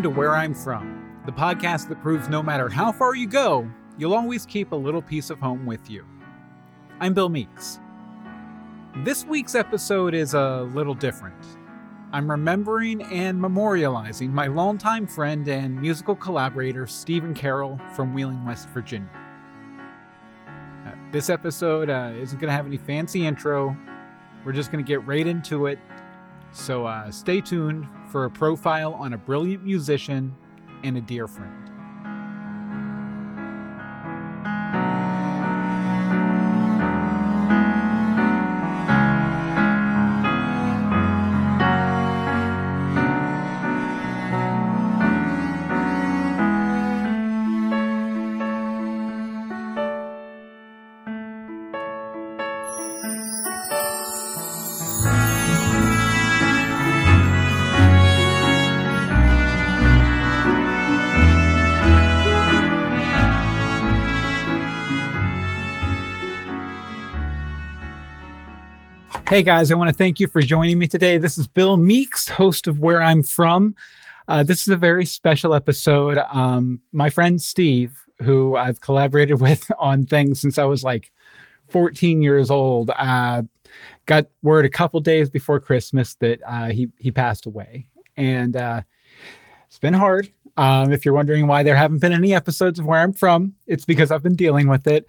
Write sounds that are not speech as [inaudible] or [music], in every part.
Welcome to Where I'm From, the podcast that proves no matter how far you go, you'll always keep a little piece of home with you. I'm Bill Meeks. This week's episode is a little different. I'm remembering and memorializing my longtime friend and musical collaborator, Stephen Carroll from Wheeling, West Virginia. Uh, this episode uh, isn't going to have any fancy intro. We're just going to get right into it. So uh, stay tuned for a profile on a brilliant musician and a dear friend. Hey guys, I want to thank you for joining me today. This is Bill Meeks, host of Where I'm From. Uh, this is a very special episode. Um, my friend Steve, who I've collaborated [laughs] with on things since I was like 14 years old, uh, got word a couple days before Christmas that uh, he he passed away, and uh, it's been hard. Um, if you're wondering why there haven't been any episodes of Where I'm From, it's because I've been dealing with it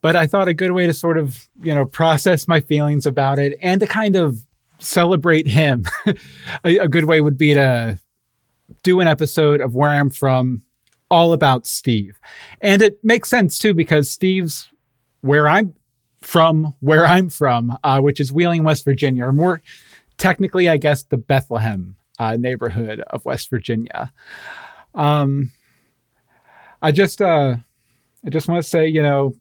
but I thought a good way to sort of, you know, process my feelings about it and to kind of celebrate him, [laughs] a, a, good way would be to do an episode of Where I'm From all about Steve. And it makes sense too, because Steve's where I'm from, where I'm from, uh, which is Wheeling, West Virginia, or more technically, I guess, the Bethlehem uh, neighborhood of West Virginia. Um, I just, uh, I just want to say, you know,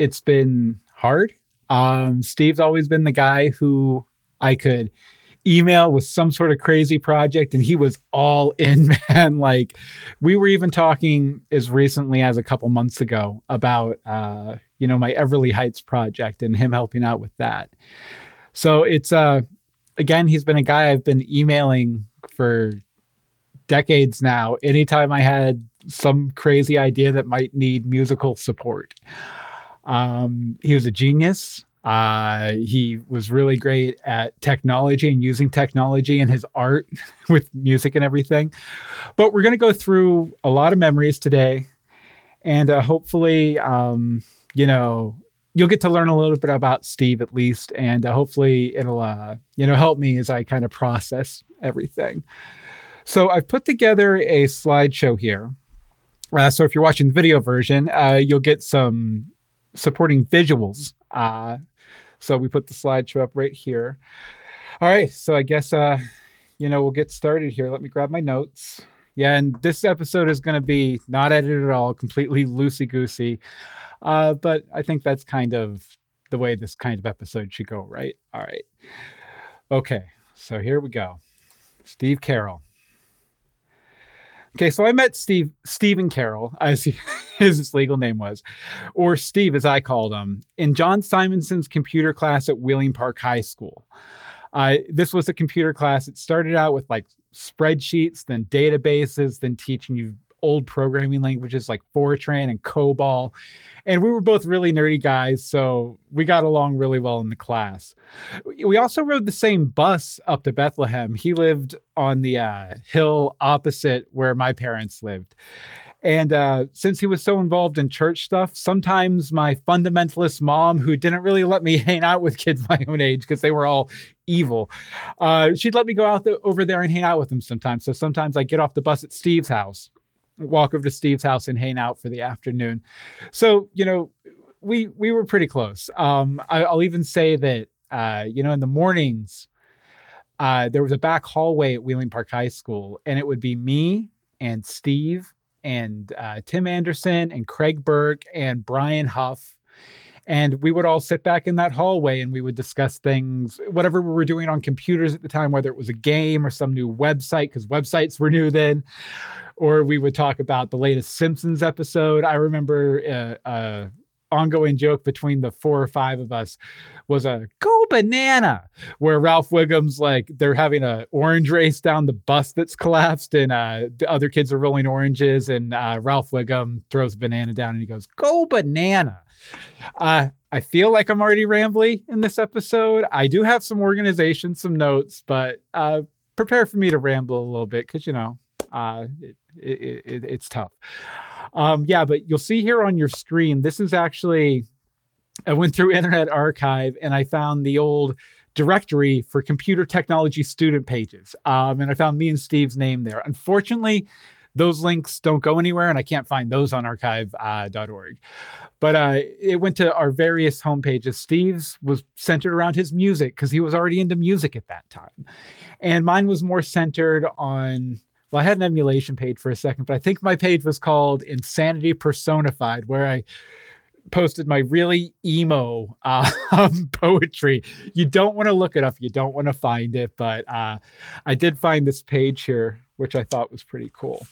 it's been hard. Um, Steve's always been the guy who I could email with some sort of crazy project and he was all [laughs] in man. Like we were even talking as recently as a couple months ago about uh you know my everly heights project and him helping out with that. So it's uh again he's been a guy i've been emailing for decades now. Anytime i had some crazy idea that might need musical support um, he was a genius. Uh, he was really great at technology and using technology in his art [laughs] with music and everything. But we're going to go through a lot of memories today. And uh, hopefully, um, you know, you'll get to learn a little bit about Steve at least. And uh, hopefully, it'll, uh, you know, help me as I kind of process everything. So I've put together a slideshow here. Uh, so if you're watching the video version, uh, you'll get some supporting visuals. Uh, so we put the slideshow up right here. All right, so I guess uh, you know we'll get started here. Let me grab my notes. Yeah, and this episode is going to be not edited at all, completely loosey goosey. Uh, but I think that's kind of the way this kind of episode should go, right? All right. Okay, so here we go. Steve Carroll. Okay, so I met Steve Stephen Carroll, as he, [laughs] his legal name was, or Steve as I called him, in John Simonson's computer class at Wheeling Park High School. Uh, this was a computer class. It started out with like spreadsheets, then databases, then teaching you old programming languages like Fortran and COBOL. And we were both really nerdy guys, so we got along really well in the class. We also rode the same bus up to Bethlehem. He lived on the uh, hill opposite where my parents lived. And uh, since he was so involved in church stuff, sometimes my fundamentalist mom, who didn't really let me [laughs] hang out with kids my own age because they were all evil, uh, she'd let me go out the, over there and hang out with them sometimes. So sometimes I get off the bus at Steve's house walk over to Steve's house and hang out for the afternoon. So, you know, we we were pretty close. Um, I, will even say that uh, you know, in the mornings, uh, there was a back hallway at Wheeling Park High School, and it would be me and Steve and uh, Tim Anderson and Craig Burke and Brian Huff. And we would all sit back in that hallway and we would discuss things, whatever we were doing on computers at the time, whether it was a game or some new website, because websites were new then or we would talk about the latest Simpsons episode. I remember a, uh, a ongoing joke between the four or five of us was a "Go banana, where Ralph Wiggum's like they're having a orange race down the bus that's collapsed, and uh, the other kids are rolling oranges, and uh, Ralph Wiggum throws a banana down, and he goes, "Go banana." Uh, I feel like I'm already rambly in this episode. I do have some organization, some notes, but uh, prepare for me to ramble a little bit because you know uh, it, it, it, it's tough. Um, yeah, but you'll see here on your screen. This is actually I went through [laughs] Internet Archive and I found the old directory for computer technology student pages, um, and I found me and Steve's name there. Unfortunately, those links don't go anywhere, and I can't find those on archive.org. Uh, but uh, it went to our various homepages. Steve's was centered around his music because he was already into music at that time. And mine was more centered on, well, I had an emulation page for a second, but I think my page was called Insanity Personified, where I posted my really emo uh, [laughs] poetry. You don't want to look it up. You don't want to find it, but uh, I did find this page here, which I thought was pretty cool.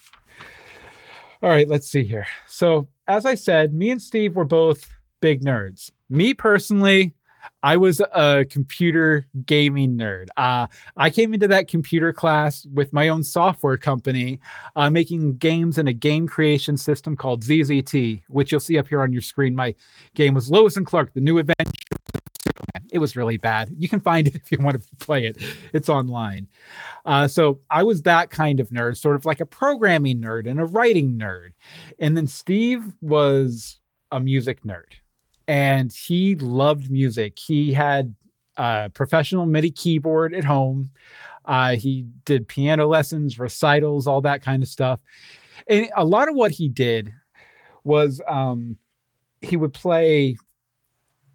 All right, let's see here. So, as I said, me and Steve were both big nerds. Me personally, I was a computer gaming nerd. Uh, I came into that computer class with my own software company, uh, making games in a game creation system called ZZT, which you'll see up here on your screen. My game was Lois and Clark, the new adventure. It was really bad. You can find it if you want to play it. It's online. Uh, so I was that kind of nerd, sort of like a programming nerd and a writing nerd. And then Steve was a music nerd and he loved music. He had a professional MIDI keyboard at home. Uh, he did piano lessons, recitals, all that kind of stuff. And a lot of what he did was um, he would play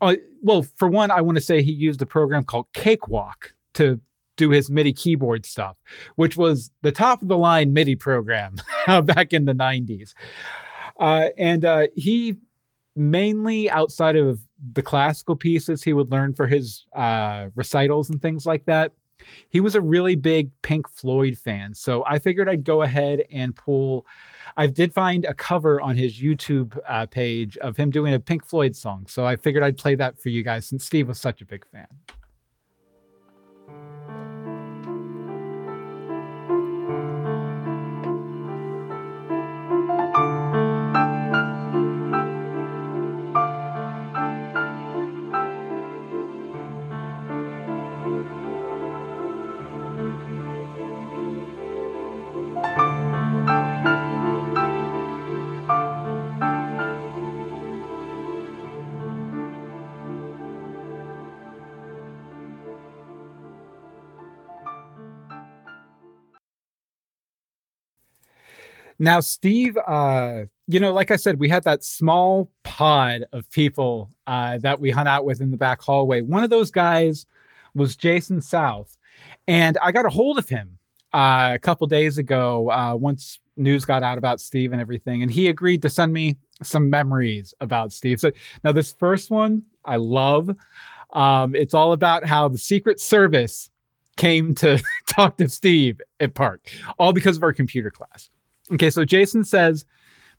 uh, well, for one, I want to say he used a program called Cakewalk to do his MIDI keyboard stuff, which was the top of the line MIDI program [laughs] back in the 90s. Uh, and uh, he mainly outside of the classical pieces he would learn for his uh, recitals and things like that, he was a really big Pink Floyd fan. So I figured I'd go ahead and pull I did find a cover on his YouTube uh, page of him doing a Pink Floyd song. So I figured I'd play that for you guys since Steve was such a big fan. Now, Steve, uh, you know, like I said, we had that small pod of people uh, that we hung out with in the back hallway. One of those guys was Jason South, and I got a hold of him uh, a couple days ago uh, once news got out about Steve and everything, and he agreed to send me some memories about Steve. So now this first one I love. Um, it's all about how the Secret Service came to [laughs] talk to Steve at Park, all because of our computer class. Okay, so Jason says,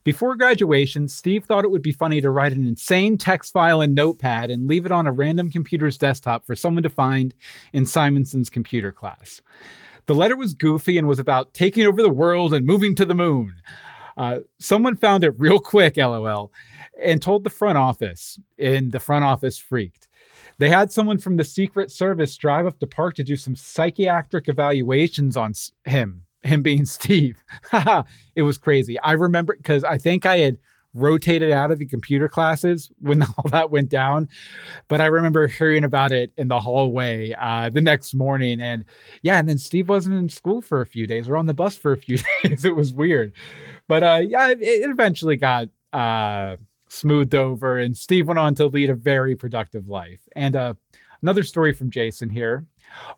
before graduation, Steve thought it would be funny to write an insane text file in Notepad and leave it on a random computer's desktop for someone to find in Simonson's computer class. The letter was goofy and was about taking over the world and moving to the moon. Uh, someone found it real quick, lol, and told the front office, and the front office freaked. They had someone from the Secret Service drive up to Park to do some psychiatric evaluations on him him being [laughs] Steve. it was crazy. I remember because I think I had rotated out of the computer classes when [laughs] all that went down. But I remember hearing about it in the hallway uh, the next morning. And yeah, and then Steve wasn't in school for a few days or on the bus for a few [laughs] days. it was weird. But uh, yeah, it, eventually got uh, smoothed over. And Steve went on to lead a very productive life. And uh, another story from Jason here.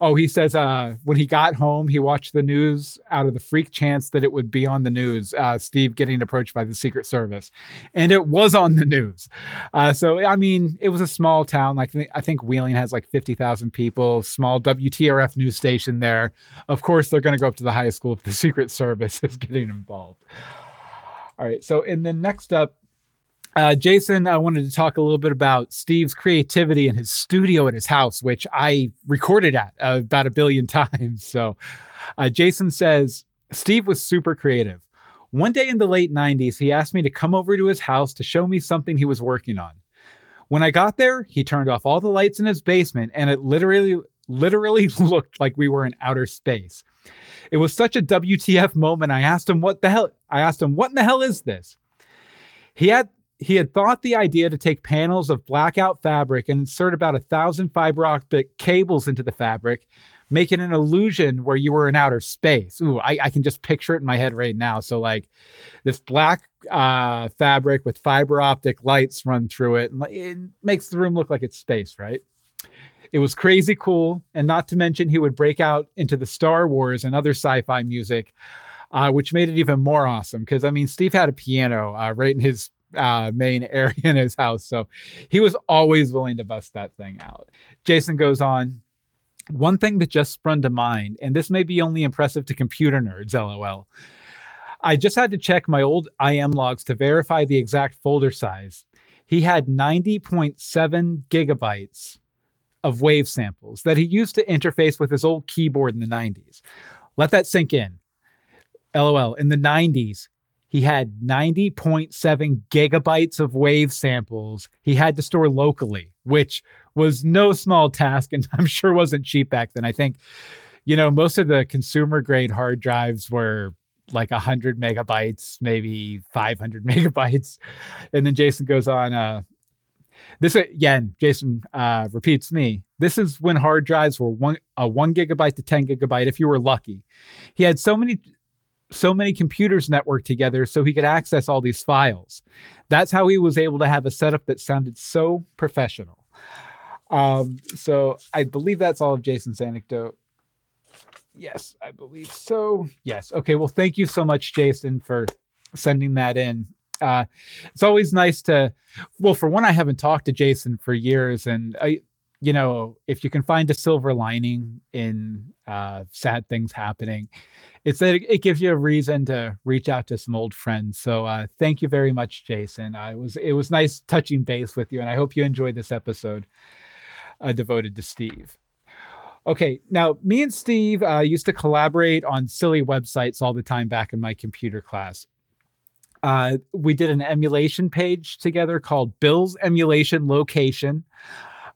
Oh, he says uh, when he got home, he watched the news out of the freak chance that it would be on the news. Uh, Steve getting approached by the Secret Service, and it was on the news. Uh, so I mean, it was a small town. Like I think Wheeling has like fifty thousand people. Small WTRF news station there. Of course, they're going to go up to the high school if the [laughs] Secret Service is getting involved. All right. So, and then next up, Uh, Jason, I wanted to talk a little bit about Steve's creativity in his studio at his house, which I recorded at uh, about a billion [laughs] times. So, uh, Jason says Steve was super creative. One day in the late 90s, he asked me to come over to his house to show me something he was working on. When I got there, he turned off all the lights in his basement and it literally literally [laughs] looked like we were in outer space. It was such a WTF moment. I asked him what the hell I asked him what in the hell is this? He had he had thought the idea to take panels of blackout fabric and insert about a thousand fiber optic cables into the fabric making an illusion where you were in outer space. Ooh, I, I can just picture it in my head right now. So like this black uh, fabric with fiber optic lights run through it, and it makes the room look like it's space, right? It was crazy cool, and not to mention he would break out into the Star Wars and other sci-fi music, uh, which made it even more awesome. Because I mean, Steve had a piano uh, right in his uh, main [laughs] area in his house, so he was always willing to bust that thing out. Jason goes on. One thing that just sprung to mind, and this may be only impressive to computer nerds, lol. I just had to check my old IM logs to verify the exact folder size. He had 90.7 gigabytes of wave samples that he used to interface with his old keyboard in the 90s. Let that sink in. LOL. In the 90s, he had 90.7 gigabytes of wave samples he had to store locally, which was no small task and [laughs] I'm sure wasn't cheap back then. I think, you know, most of the consumer grade hard drives were like 100 megabytes, maybe 500 [laughs] megabytes. And then Jason goes on, uh, this again, Jason uh, repeats me. This is when hard drives were one a one gigabyte to 10 gigabyte if you were lucky. He had so many so many computers networked together so he could access all these files. That's how he was able to have a setup that sounded so professional. Um, so I believe that's all of Jason's anecdote. Yes, I believe so. Yes. Okay. Well, thank you so much, Jason, for sending that in. Uh, it's always nice to, well, for one, I haven't talked to Jason for years, and I, you know, if you can find a silver lining in uh, sad things happening, it's that it, gives you a reason to reach out to some old friends. So uh, thank you very much, Jason. I was it was nice touching base with you, and I hope you enjoyed this episode uh, devoted to Steve. Okay, now me and Steve uh, used to collaborate on silly websites all the time back in my computer class. Uh, we did an emulation page together called Bill's Emulation Location.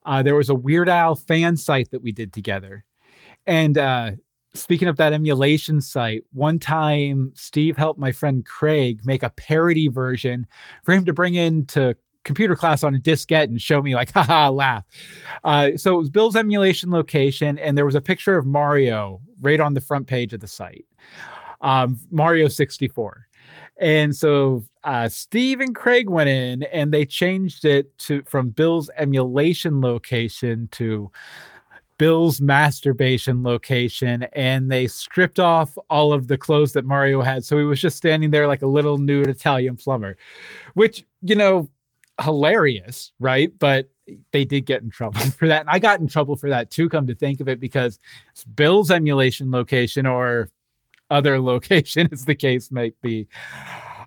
Uh, there was a Weird Al fan site that we did together. And uh, speaking of that emulation site, one time Steve helped my friend Craig make a parody version for him to bring into computer class on a diskette and show me like [laughs] haha laugh uh, so it was bill's emulation location and there was a picture of mario right on the front page of the site um, mario 64 and so uh, steve and craig went in and they changed it to from bill's emulation location to Bill's masturbation location and they stripped off all of the clothes that Mario had. So he was just standing there like a little nude Italian plumber, which, you know, hilarious, right? But they did get in trouble [laughs] for that. And I got in trouble for that too, come to think of it, because it's Bill's emulation location or other [laughs] location, as the case might be.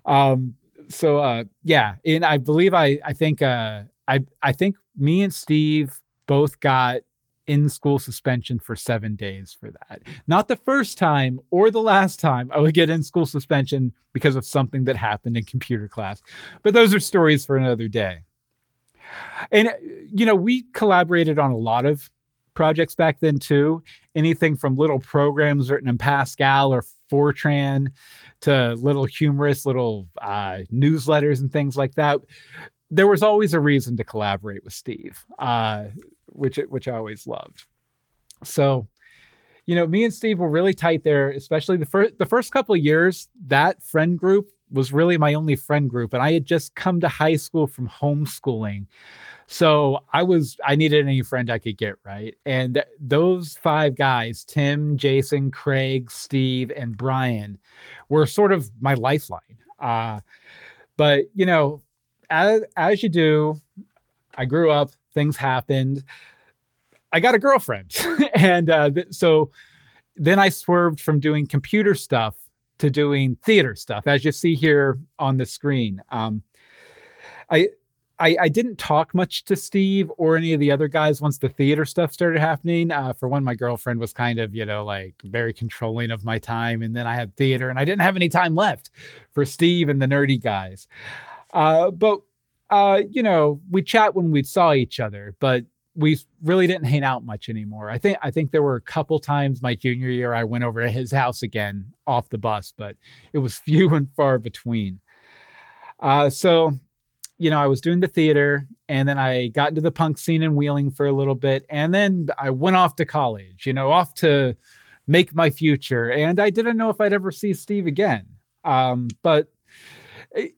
Um, so uh yeah, and I believe I I think uh I I think me and Steve both got in school suspension for seven days for that. Not the first time or the last time I would get in school suspension because of something that happened in computer class. But those are stories for another day. And, you know, we collaborated on a lot of projects back then too. Anything from little programs written in Pascal or Fortran to little humorous little uh, newsletters and things like that. There was always a reason to collaborate with Steve. Uh, which which I always loved. So, you know, me and Steve were really tight there, especially the first the first couple of years. That friend group was really my only friend group, and I had just come to high school from homeschooling. So I was I needed any friend I could get, right? And th- those five guys, Tim, Jason, Craig, Steve, and Brian, were sort of my lifeline. Uh, but you know, as as you do, I grew up, things happened. I got a girlfriend. [laughs] and uh, th- so then I swerved from doing computer stuff to doing theater stuff, as you see here on the screen. Um, I I, I, didn't talk much to Steve or any of the other guys once the theater stuff started happening. Uh, for one, my girlfriend was kind of, you know, like very controlling of my time. And then I had theater and I didn't have any time left for Steve and the nerdy guys. Uh, but, uh, you know, we chat when we saw each other, but we really didn't hang out much anymore. I think I think there were a couple times my junior year I went over to his house again off the bus, but it was [laughs] few and far between. Uh, so you know, I was doing the theater and then I got into the punk scene in Wheeling for a little bit. And then I went off to college, you know, off to make my future. And I didn't know if I'd ever see Steve again. Um, but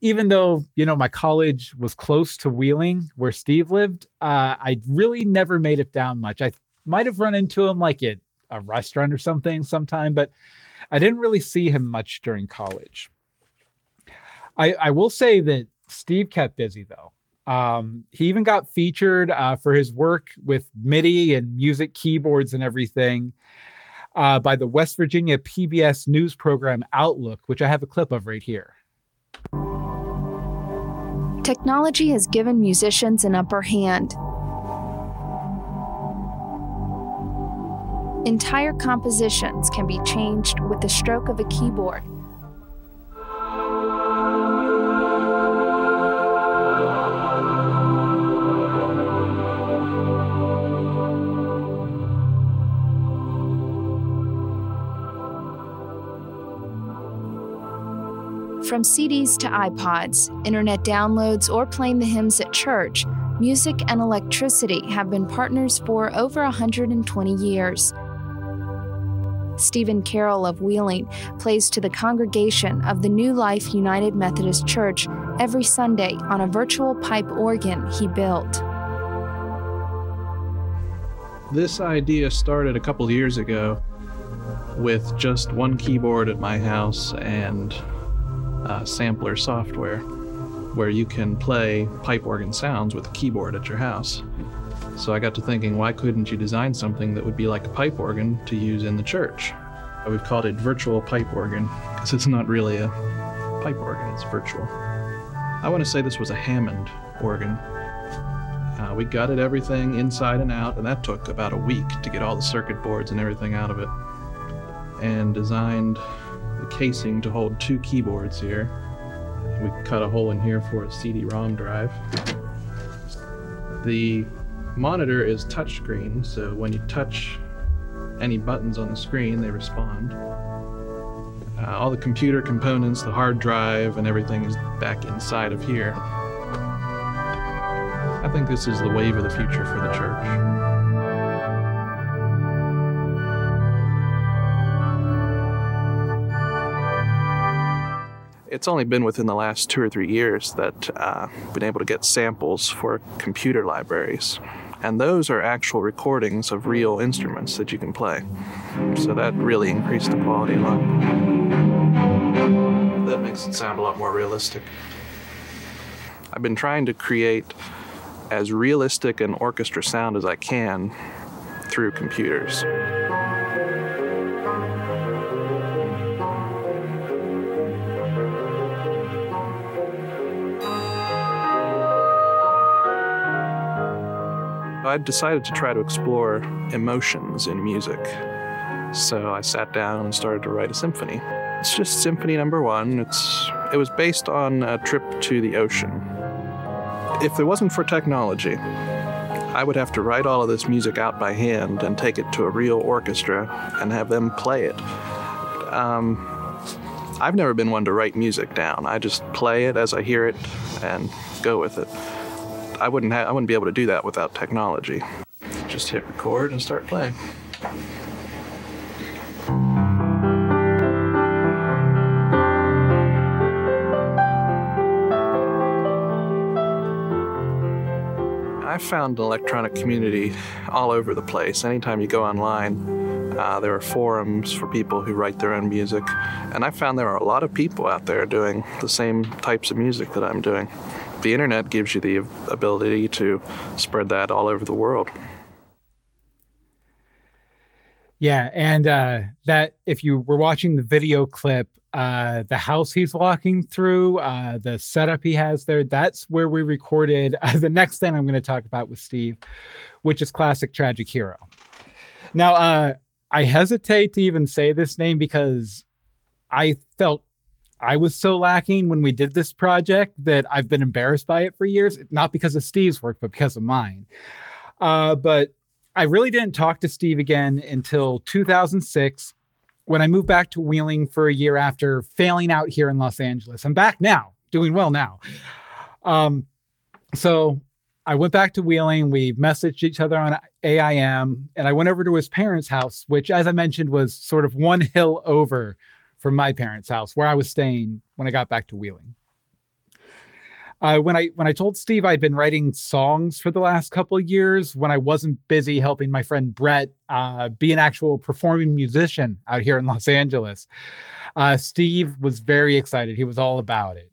even though, you know, my college was close to Wheeling where Steve lived, uh, I really never made it down much. I might have run into him like at a restaurant or something sometime, but I didn't really see him much during college. I, I will say that Steve kept busy though. Um, he even got featured uh, for his work with MIDI and music keyboards and everything uh, by the West Virginia PBS news program Outlook, which I have a clip of right here. Technology has given musicians an upper hand. Entire compositions can be changed with the stroke of a keyboard From CDs to iPods, internet downloads, or playing the hymns at church, music and electricity have been partners for over 120 years. Stephen Carroll of Wheeling plays to the congregation of the New Life United Methodist Church every Sunday on a virtual pipe organ he built. This idea started a couple years ago with just one keyboard at my house and uh, sampler software where you can play pipe organ sounds with a keyboard at your house. So I got to thinking, why couldn't you design something that would be like a pipe organ to use in the church? We've called it virtual pipe organ because it's not really a pipe organ, it's virtual. I want to say this was a Hammond organ. Uh, we gutted everything inside and out, and that took about a week to get all the circuit boards and everything out of it. And designed the casing to hold two keyboards here. We cut a hole in here for a CD-ROM drive. The monitor is touchscreen, so when you touch any buttons on the screen, they respond. Uh, all the computer components, the hard drive, and everything is back inside of here. I think this is the wave of the future for the church. It's only been within the last two or three years that uh, I've been able to get samples for computer libraries. And those are actual recordings of real instruments that you can play. So that really increased the quality a lot. That makes it sound a lot more realistic. I've been trying to create as realistic an orchestra sound as I can through computers. I decided to try to explore emotions in music. So I sat down and started to write a symphony. It's just symphony number one. It's it was based on a trip to the ocean. If it wasn't for technology, I would have to write all of this music out by hand and take it to a real orchestra and have them play it. Um, I've never been one to write music down. I just play it as I hear it and go with it. I wouldn't ha- I wouldn't be able to do that without technology. Just hit record and start playing. I found an electronic community all over the place. Anytime you go online, uh, there are forums for people who write their own music, and I found there are a lot of people out there doing the same types of music that I'm doing the internet gives you the ability to spread that all over the world. Yeah, and uh, that if you were watching the video clip, uh, the house he's walking through, uh, the setup he has there. That's where we recorded [laughs] the next thing I'm going to talk about with Steve, which is Classic Tragic Hero. Now, uh, I hesitate to even say this name because I felt I was so lacking when we did this project that I've been embarrassed by it for years, not because of Steve's work, but because of mine. Uh, but I really didn't talk to Steve again until 2006 when I moved back to Wheeling for a year after failing out here in Los Angeles. I'm back now, doing well now. Um, so I went back to Wheeling. We messaged each other on AIM, and I went over to his parents' house, which, as I mentioned, was sort of one hill over from my parents' house where I was staying when I got back to Wheeling. Uh, when I when I told Steve I'd been writing songs for the last couple of years when I wasn't busy helping my friend Brett uh, be an actual performing musician out here in Los Angeles, uh, Steve was very excited. He was all about it.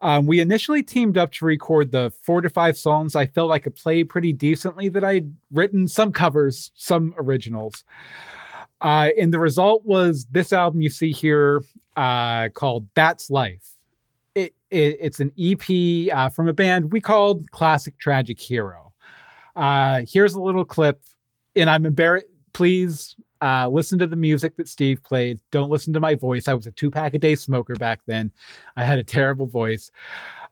Um, we initially teamed up to record the four to five songs I felt I could play pretty decently that I'd written, some covers, some originals. Uh, and the result was this album you see here uh, called That's Life. It, it, it's an EP uh, from a band we called Classic Tragic Hero. Uh, here's a little clip, and I'm embarrassed. Please uh, listen to the music that Steve played. Don't listen to my voice. I was a two pack a day smoker back then. I had a terrible voice.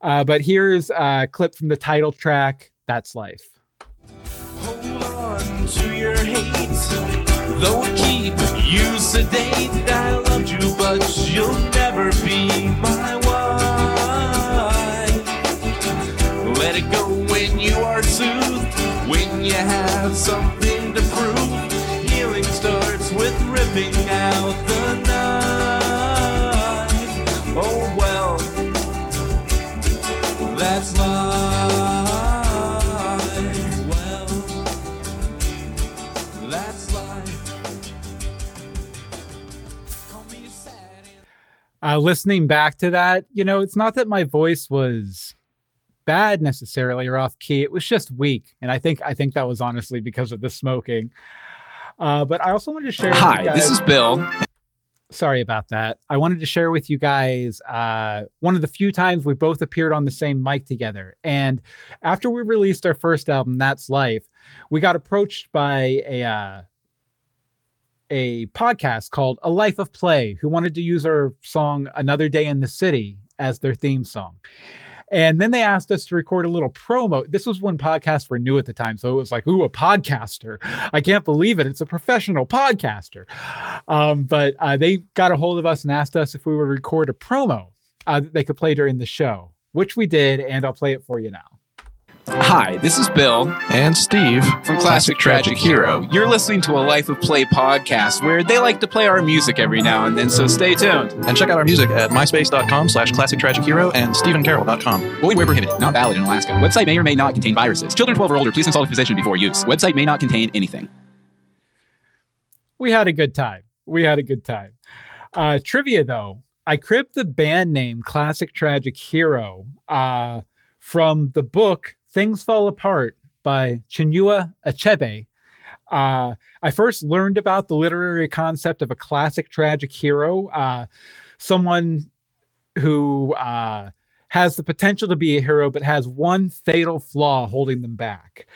Uh, but here's a clip from the title track That's Life. Though it keep you sedate. I loved you, but you'll never be my wife. Let it go when you are soothed, when you have something to prove. Healing starts with ripping out the uh, listening back to that, you know, it's not that my voice was bad necessarily or off key. It was just weak, and I think I think that was honestly because of the smoking. Uh, but I also wanted to share. Hi, this is Bill. Sorry about that. I wanted to share with you guys uh, one of the few times we both appeared on the same mic together. And after we released our first album, That's Life, we got approached by a uh, a podcast called A Life of Play, who wanted to use our song Another Day in the City as their theme song. And then they asked us to record a little promo. This was when podcasts were new at the time. So it was like, ooh, a podcaster. I can't believe it. It's a professional podcaster. Um, but uh, they got a hold of us and asked us if we would record a promo uh, that they could play during the show, which we did. And I'll play it for you now. Hi, this is Bill And Steve from Classic Tragic Hero. You're listening to a Life of Play podcast where they like to play our music every now and then, so stay tuned. And check out our music at myspace.com slash classic tragic hero and stephencarroll.com. Void where prohibited. Not valid in Alaska. Website may or may not contain viruses. Children 12 or older, please consult a physician before use. Website may not contain anything. we had a good time. We had a good time. Uh, trivia though, I cribbed the band name Classic Tragic Hero uh, from the book Things Fall Apart by Chinua Achebe. Uh, I first learned about the literary concept of a classic tragic hero, uh, someone who uh, has the potential to be a hero, but has one fatal flaw holding them back.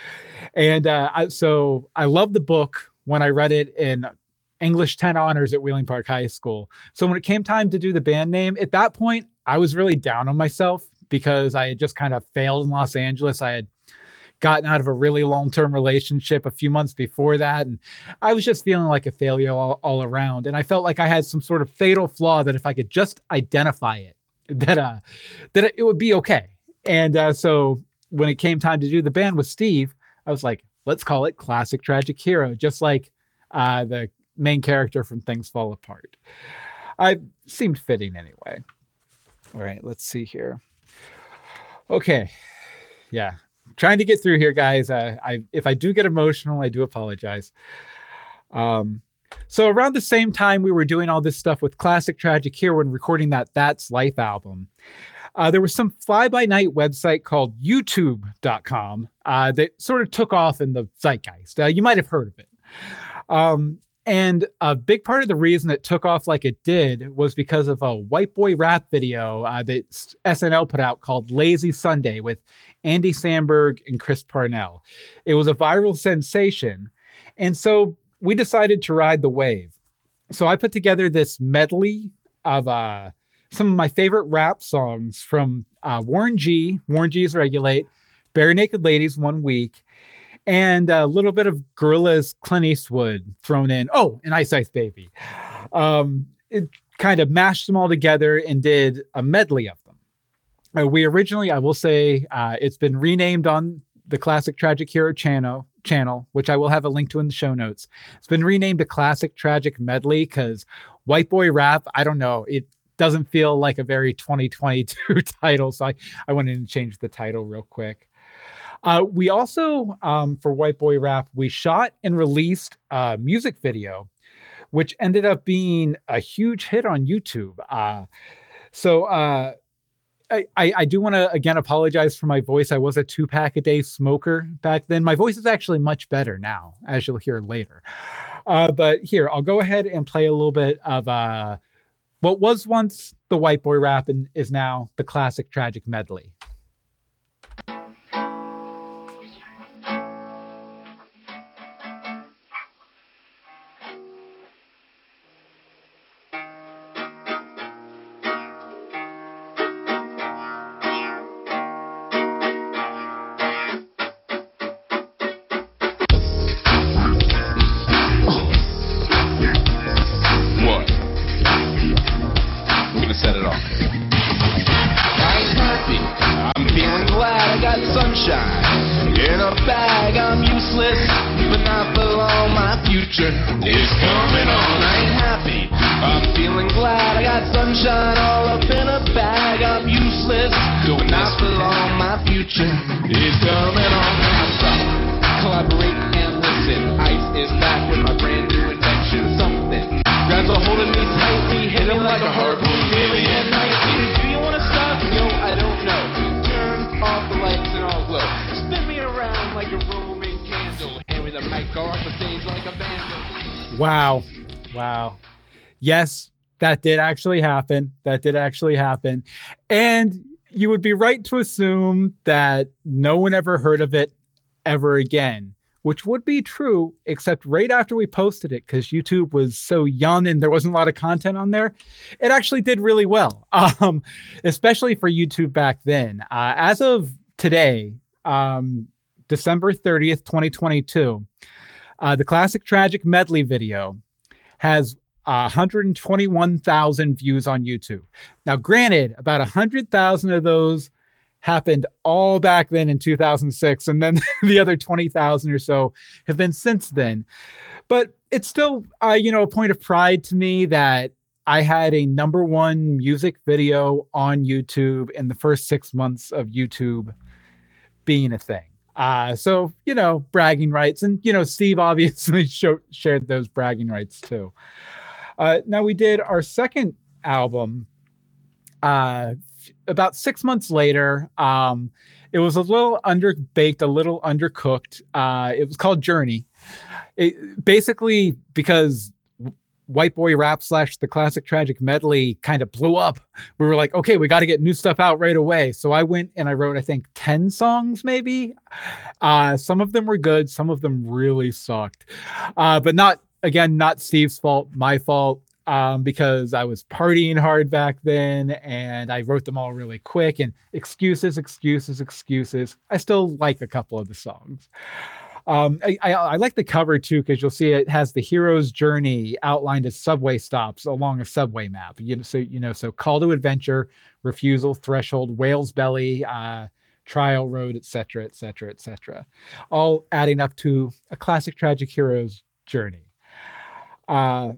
And uh, I, so I love the book when I read it in English 10 honors at Wheeling Park High School. So when it came time to do the band name, at that point, I was really down on myself because I had just kind of failed in Los Angeles. I had gotten out of a really long term relationship a few months before that. And I was just feeling like a failure all, all around. And I felt like I had some sort of fatal flaw that if I could just identify it, [laughs] that uh that it would be okay. And uh, so when it came time to do the band with Steve, I was like, let's call it Classic Tragic Hero, just like uh, the main character from Things Fall Apart. I seemed fitting anyway. All right, let's see here. Okay, yeah, trying to get through here, guys. Uh, I if I do get emotional, I do apologize. Um, so around the same time we were doing all this stuff with Classic Tragic Hero when recording that That's Life album, uh, there was some fly by night website called YouTube.com uh, that sort of took off in the zeitgeist. Uh, you might have heard of it. Um, and a big part of the reason it took off like it did was because of a white boy rap video uh, that SNL put out called Lazy Sunday with Andy Samberg and Chris Parnell. It was a viral sensation. And so we decided to ride the wave. So I put together this medley of uh, some of my favorite rap songs from uh, Warren G, Warren G's Regulate, Barenaked Ladies One Week, and a little bit of Gorillaz Clint Eastwood thrown in. Oh, and Ice Ice Baby. Um, it kind of mashed them all together and did a medley of them. Uh, we originally, I will say, uh, it's been renamed on the Classic Tragic Hero channel, channel, which I will have a link to in the show notes. It's been renamed a Classic Tragic Medley because White Boy Rap, I don't know, it doesn't feel like a very 2022 [laughs] title. So I, I wanted to change the title real quick. Uh, we also, um, for White Boy Rap, we shot and released a music video, which ended up being a huge hit on YouTube. Uh, so uh, I, I, do want to again apologize for my voice. I was a two pack a day smoker back then. My voice is actually much better now, as you'll hear later. Uh, but here, I'll go ahead and play a little bit of uh, what was once the white boy rap and is now the classic tragic medley. Yes, that did actually happen. That did actually happen. And you would be right to assume that no one ever heard of it ever again, which would be true, except right after we posted it, because YouTube was so young and there wasn't a lot of content on there, it actually did really well, [laughs] um, especially for YouTube back then. Uh, as of today, um, December 30th, 2022, uh, the classic tragic medley video has 121,000 views on YouTube. Now, granted, about 100,000 of those happened all back then in 2006, and then [laughs] the other 20,000 or so have been since then. But it's still, uh, you know, a point of pride to me that I had a number one music video on YouTube in the first six months of YouTube being a thing. Uh, so, you know, bragging rights. And, you know, Steve obviously [laughs] show, shared those bragging rights too. Uh, now, we did our second album uh, about six months later. Um, it was a little underbaked, a little undercooked. Uh, it was called Journey. It, basically, because white boy rap slash the classic tragic medley kind of blew up we were like okay we got to get new stuff out right away so i went and i wrote i think 10 songs maybe uh some of them were good some of them really sucked uh but not again not steve's fault my fault um because i was partying hard back then and i wrote them all really quick and excuses excuses excuses i still like a couple of the songs um, I, I, I, like the cover too because you'll see it has the hero's journey outlined as subway stops along a subway map. You know, so you know, so call to adventure, refusal, threshold, whale's belly, uh, trial road, etc., etc., etc., all adding up to a classic tragic hero's journey. Uh,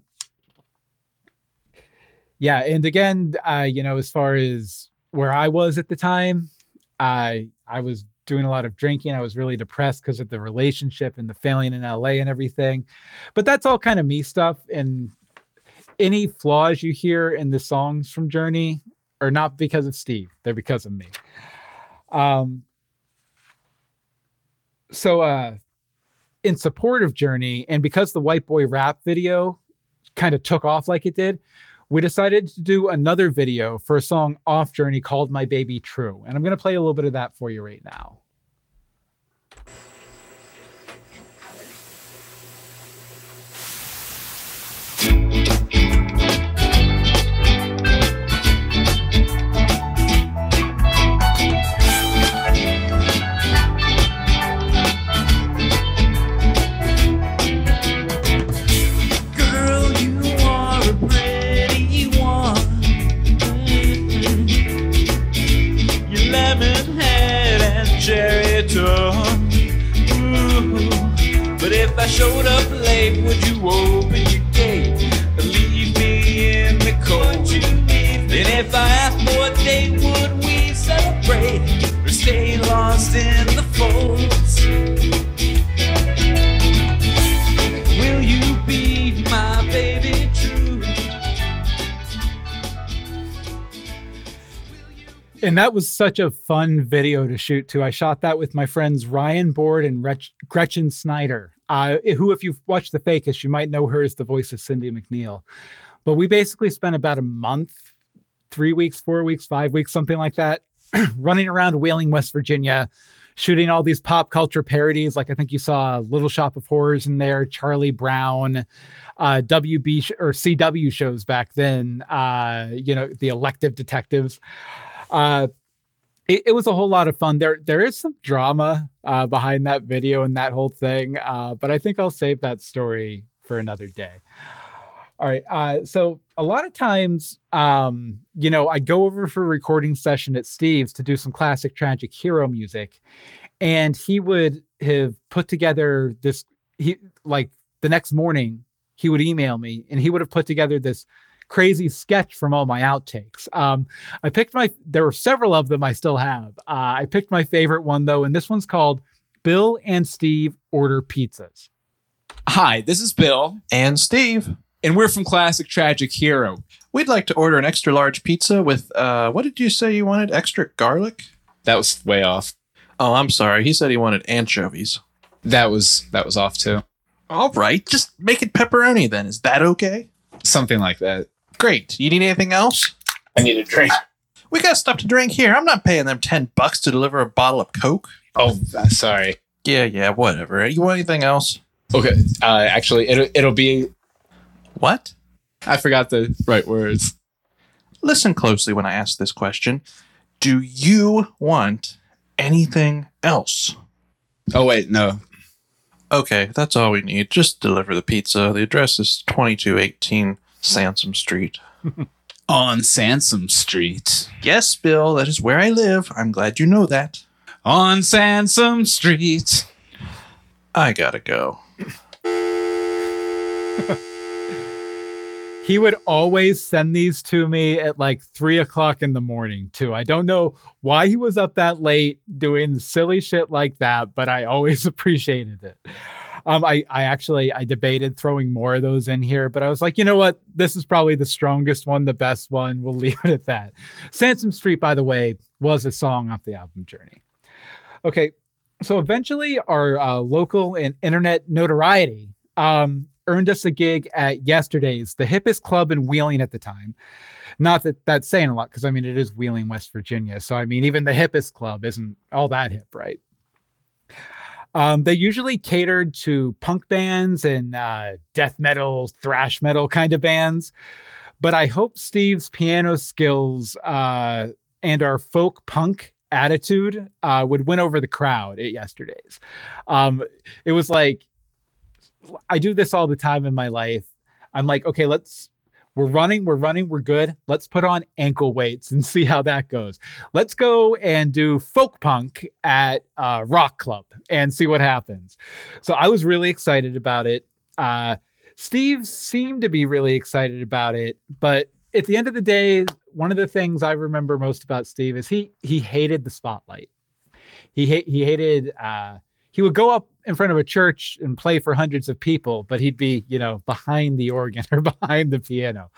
yeah, and again, uh, you know, as far as where I was at the time, I I was doing a lot of drinking. I was really depressed because of the relationship and the failing in LA and everything. But that's all kind of me stuff. And any flaws you hear in the songs from Journey are not because of Steve, they're because of me. Um, so, uh, in support of Journey, and because the White Boy rap video kind of took off like it did, we decided to do another video for a song off Journey called My Baby True. And I'm going to play a little bit of that for you right now. Was such a fun video to shoot too. I shot that with my friends Ryan Board and Gretch- Gretchen Snyder, uh, who, if you've watched The Fakest, you might know her as the voice of Cindy McNeil. But we basically spent about a month, three weeks, four weeks, five weeks, something like that, [clears throat] running around Wheeling, West Virginia, shooting all these pop culture parodies. Like I think you saw Little Shop of Horrors in there, Charlie Brown, uh, WB sh- or CW shows back then. Uh, you know, the elective detectives. Uh, it, it was a whole lot of fun. There, there is some drama uh, behind that video and that whole thing, uh, but I think I'll save that story for another day. All right. Uh, so a lot of times, um, you know, I go over for a recording session at Steve's to do some classic tragic hero music, and he would have put together this. He like the next morning he would email me, and he would have put together this crazy sketch from all my outtakes. Um, I picked my. There were several of them I still have. Uh, I picked my favorite one though, and this one's called "Bill and Steve Order Pizzas." Hi, this is Bill, And Steve, and we're from Classic Tragic Hero. we'd like to order an extra large pizza with, uh, what did you say you wanted? Extra garlic? That was way off. Oh, I'm sorry. He said he wanted anchovies. That was that was off too. All right. Just make it pepperoni then. Is that okay? Something like that. Great. You need anything else? I need a drink. We got stuff to drink here. I'm not paying them 10 bucks to deliver a bottle of Coke. Oh, uh, sorry. Yeah, yeah, whatever. You want anything else? Okay. Uh, actually, it'll it'll be. What? I forgot the right words. Listen closely when I ask this question. Do you want anything else? Oh wait, no. Okay, that's all we need. Just deliver the pizza. The address is 2218 Sansom Street. [laughs] On Sansom Street. Yes, Bill, that is where I live. I'm glad you know that. On Sansom Street. I gotta go. [laughs] He would always send these to me at like three o'clock in the morning, too. I don't know why he was up that late doing silly shit like that, but I always [laughs] appreciated it. Um, I, I actually I debated throwing more of those in here, but I was like, you know what? This is probably the strongest one, the best one. We'll [laughs] leave it at that. Sansom Street, by the way, was a song off the album Journey. Okay, so eventually our uh, local and internet notoriety um, earned us a gig at yesterday's the hippest club in wheeling at the time not that that's saying a lot because i mean it is wheeling west virginia so i mean even the hippest club isn't all that hip right um, they usually catered to punk bands and uh, death metal thrash metal kind of bands but i hope steve's piano skills uh, and our folk punk attitude uh, would win over the crowd at yesterday's um, it was like I do this all the time in my life. I'm like, okay, let's we're running, we're running, we're good. Let's put on ankle weights and [laughs] see how that goes. Let's go and do folk punk at uh, Rock Club and see what happens. So I was really excited about it. Uh, Steve seemed to be really excited about it, but at the end of the day, one of the things I remember most about Steve is he he hated the spotlight. He ha- he hated uh, he would go up in front of a church and play for hundreds of people, but he'd be, you know, behind the organ [laughs] or behind the piano.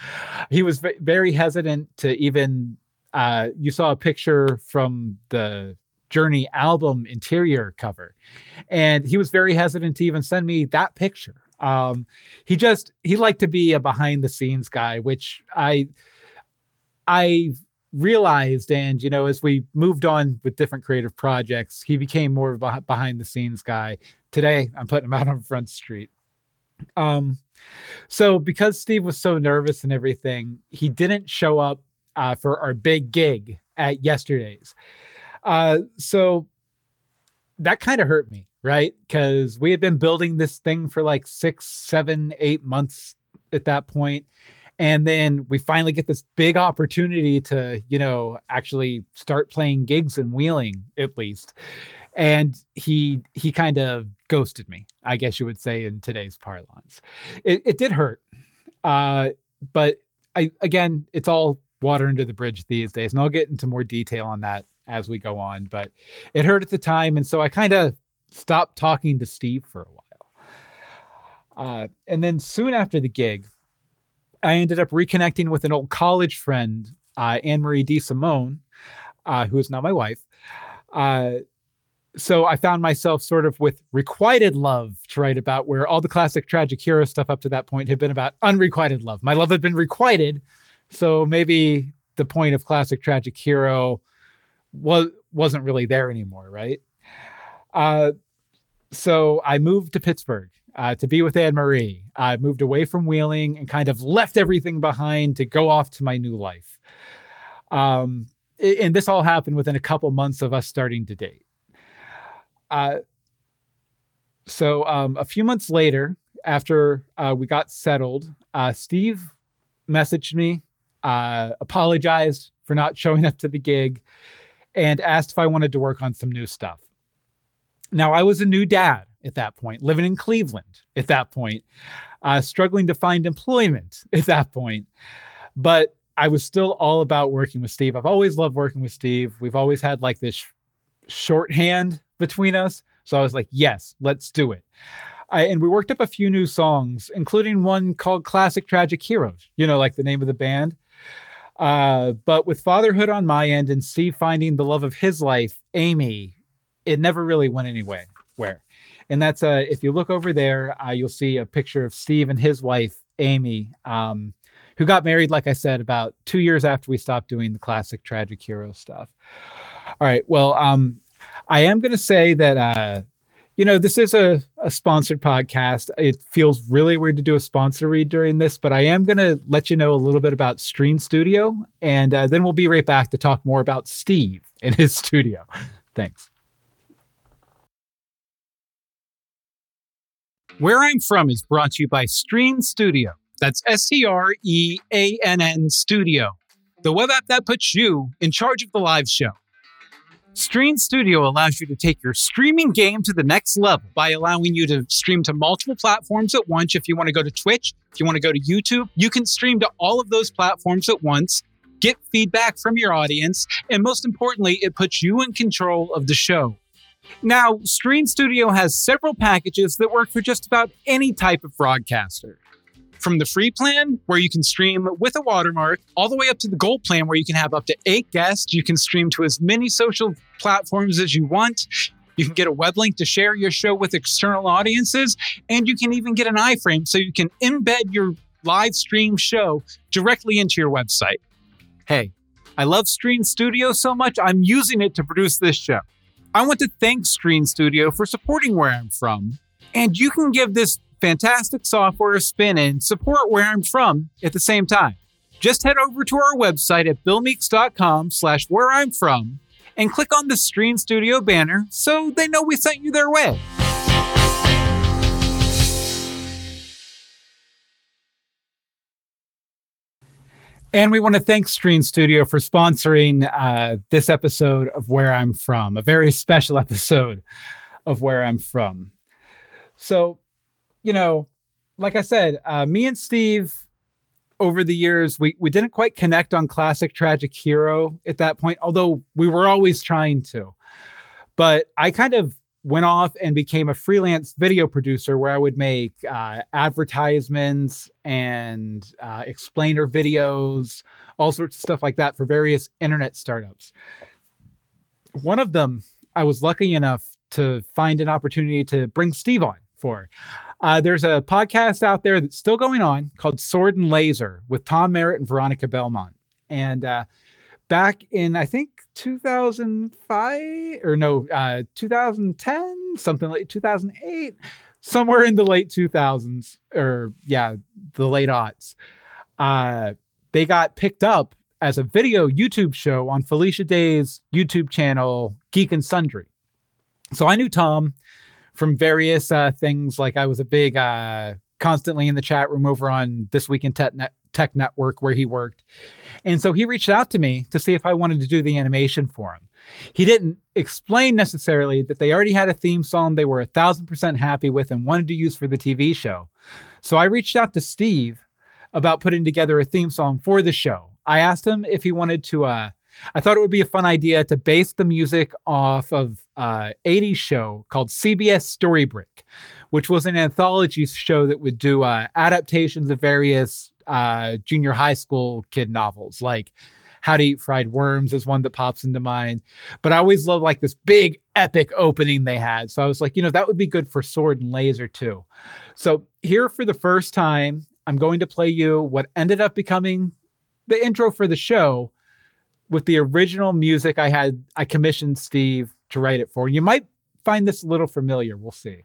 He was very hesitant to even. Uh, you saw a picture from the Journey album interior cover. And he was very hesitant to even send me that picture. Um, he just he liked to be a behind the scenes guy, which I I realized and you know as we moved on with different creative projects he became more of a behind the scenes guy. Today i'm putting him out on front street. Um so because steve was so nervous and everything he didn't show up uh, for our big gig at yesterday's. Uh so that kind of hurt me right? Because we had been building this thing for like six seven eight months at that point and then we finally get this big opportunity to you know actually start playing gigs and wheeling at least. And he he kind of ghosted me i guess you would say in today's parlance. It, it did hurt uh but i again it's all water under the bridge these days and i'll get into more detail on that as we go on but it hurt at the time and so i kind of stopped talking to steve for a while. Uh, and then soon after the gig I ended up reconnecting with an old college friend, uh, Anne Marie DeSimone, uh, who is now my wife. Uh, so I found myself sort of with requited love to write about, where all the classic tragic hero stuff up to that point had been about unrequited love. My love had been requited, so maybe the point of classic tragic hero was wasn't really there anymore, right? Uh, so I moved to Pittsburgh uh, to be with Anne Marie. I moved away from Wheeling and kind of left everything behind to go off to my new life. Um, and this all happened within a couple months of us starting to date. Uh, so um, a few months later, after uh, we got settled, uh, Steve messaged me, uh, apologized for not showing up to the gig, and asked if I wanted to work on some new stuff. Now, I was a new dad at that point, living in Cleveland at that point, uh, struggling to find employment [laughs] at that point. But I was still all about working with Steve. I've always loved working with Steve. We've always had like this sh- shorthand between us. So I was like, yes, let's do it. I, and we worked up a few new songs, including one called Classic Tragic Heroes, you know, like the name of the band. Uh, but with fatherhood on my end and Steve finding the love of his life, Amy, it never really went anywhere. And that's uh if you look over there uh, you'll see a picture of steve and his wife amy um, who got married like i said about two years after we stopped doing the classic tragic hero stuff. All right well um, i am going to say that uh, you know this is a, a sponsored podcast. It feels really weird to do a sponsor read during this but i am going to let you know a little bit about stream studio and uh, then we'll be right back to talk more about steve and his [laughs] studio. Thanks Where I'm From is brought to you by Stream Studio. That's S T R E A N N Studio, the web app that puts you in charge of the live show. Stream Studio allows you to take your streaming game to the next level by allowing you to stream to multiple platforms at once. If you want to go to Twitch, if you want to go to YouTube, you can stream to all of those platforms at once, get feedback from your audience, and most importantly, it puts you in control of the show. Now, Stream Studio has several packages that work for just about any type of broadcaster. From the free plan, where you can stream with a watermark, all the way up to the gold plan, where you can have up to eight guests. You can stream to as many social platforms as you want. You can get a web link to share your show with external audiences, and you can even get an iframe so you can embed your live stream show directly into your website. Hey, I love Stream Studio so much, I'm using it to produce this show. I want to thank Stream Studio for supporting where I'm from. And you can give this fantastic software a spin and support where I'm from at the same time. Just head over to our website at billmeeks.com slash where I'm from and click on the Stream Studio banner so they know we sent you their way. And we want to thank Stream Studio for sponsoring uh, this episode of Where I'm From, a very special [laughs] episode of Where I'm From. So, you know, like I said, uh, me and Steve over the years, we, we didn't quite connect on Classic Tragic Hero at that point, although we were always trying to. But I kind of went off and became a freelance video producer where I would make uh, advertisements and uh, explainer videos, all sorts of stuff like that for various internet startups. One of them I was lucky enough to find an opportunity to bring Steve on for. Uh, there's a podcast out there that's still going on called Sword and Laser with Tom Merritt and Veronica Belmont. And uh, back in, I think, 2005 or no, uh, 2010, something like 2008, somewhere in the late 2000s, or yeah, the late aughts, uh, they got picked up as a video YouTube show on Felicia Day's YouTube channel, Geek and Sundry. So I knew Tom from various uh, things. Like I was a big, uh, constantly in the chat room over on This Week in Tech, Tech Network where he worked. And so he reached out to me to see if I wanted to do the animation for him. He didn't explain necessarily that they already had a theme song they were a thousand percent happy with and wanted to use for the TV show. So I reached out to Steve about putting together a theme song for the show. I asked him if he wanted to uh I thought it would be a fun idea to base the music off of uh 80s show called CBS Storybreak, which was an anthology show that would do uh adaptations of various uh junior high school kid novels like how to Eat Fried Worms is one that pops into mind. But I always love like this big epic opening they had. So I was like, you know, that would be good for Sword and Laser too. So here for the first time, I'm going to play you what ended up becoming the intro for the show with the original music I had I commissioned Steve to write it for. You might find this a little familiar. We'll see.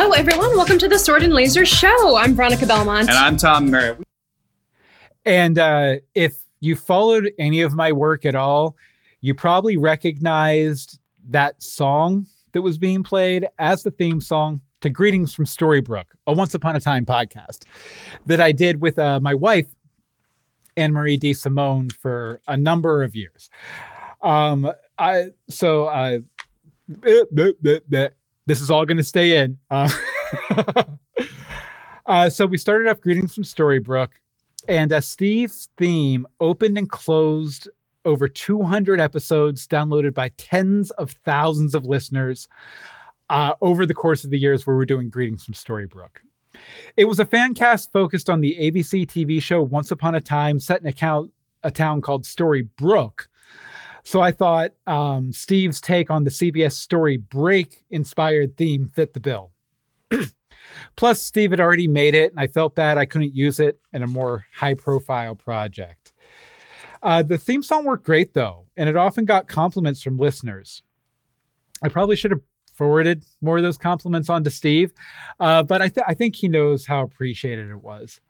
Hello, everyone. Welcome to the Sword and Laser Show. I'm Veronica Belmont. And I'm Tom Merritt. And uh, if you followed any of my work at all, you probably recognized that song that was being played as the theme song to Greetings from Storybrooke, a Once Upon a Time podcast that I did with uh, my wife, Anne Marie De Simone, for a number of years. Um, I so uh, this is all going to stay in. Uh, [laughs] uh, so we started off Greetings from Storybrooke, and uh, Steve's theme opened and closed over 200 episodes downloaded by tens of thousands of listeners uh, over the course of the years where we're doing Greetings from Storybrooke. It was a fan cast focused on the ABC TV show Once Upon a Time, set in a, count, a town called Storybrooke. So I thought um, Steve's take on the CBS Story Break inspired theme fit the bill. [clears throat] Plus, Steve had already made it, and I felt bad I couldn't use it in a more high profile project. Uh, the theme song worked great, though, and it often got compliments from listeners. I probably should have forwarded more of those compliments on to Steve, uh, but I, th- I think he knows how appreciated it was.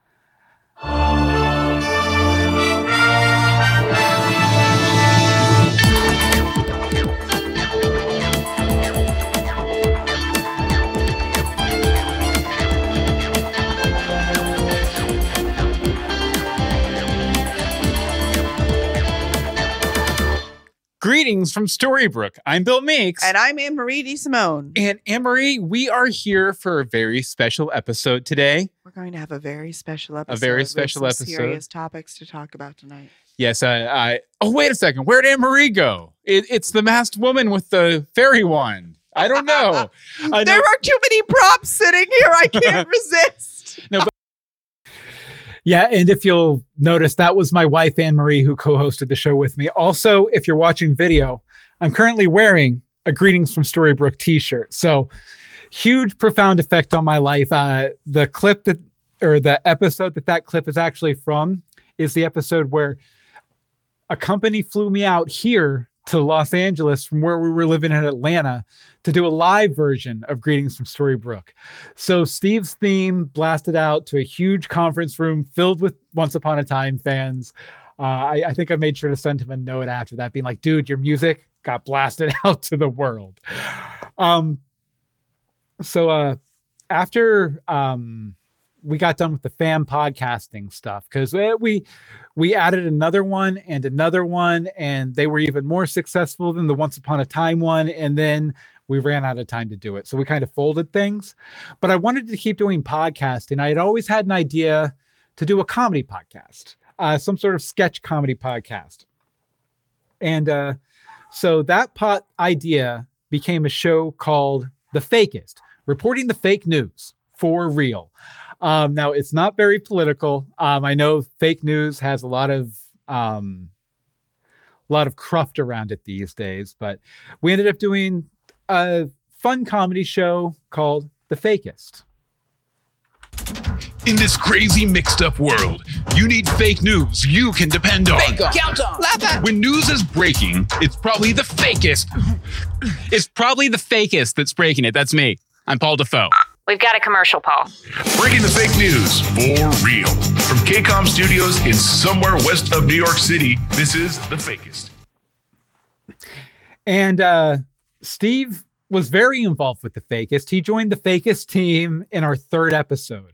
Greetings from Storybrooke. I'm Bill Meeks. And I'm Anne Marie De Simone. And Anne Marie, we are here for a very special episode today. We're going to have a very special episode. A very special some episode. Serious topics to talk about tonight. Yes, I, I. Oh, wait a second. Where'd Anne Marie go? It, it's the masked woman with the fairy wand. I don't know. [laughs] I there know- are too many props sitting here. I can't [laughs] resist. Yeah, and if you'll notice, that was my wife Anne Marie who co-hosted the show with me. Also, if you're watching video, I'm currently wearing a Greetings from Storybrooke T-shirt. So, huge, profound effect on my life. Uh, the clip that, or the episode that that clip is actually from, is the episode where a company flew me out here to Los Angeles from where we were living in Atlanta to do a live version of Greetings from Storybrooke. So Steve's theme blasted out to a huge conference room filled with Once Upon a Time fans. Uh, I, I think I made sure to send him a note after that, being like, "Dude, your music got blasted [laughs] out to the world." Um, so uh, after um, we got done with the fan podcasting stuff, because we we added another one and another one, and they were even more successful than the Once Upon a Time one, and then we ran out of time to do it. So we kind of folded things. But I wanted to keep doing podcasting. I had always had an idea to do a comedy podcast, uh, some sort of sketch comedy podcast. And uh, so that pot idea became a show called The Fakest, reporting the fake news for real. Um, now, it's not very political. Um, I know fake news has a lot of um, a lot of cruft around it these days, but we ended up doing a fun comedy show called The Fakest. In this crazy mixed up world, you need fake news you can depend on. Count on. When news is breaking, it's probably the fakest. [laughs] It's probably the fakest that's breaking it. That's me. I'm Paul Defoe. We've got a commercial, Paul. Breaking the fake news for real. From KCOM Studios in somewhere west of New York City, this is the fakest. And uh, Steve was very involved with the Fakest. He joined the Fakest team in our third episode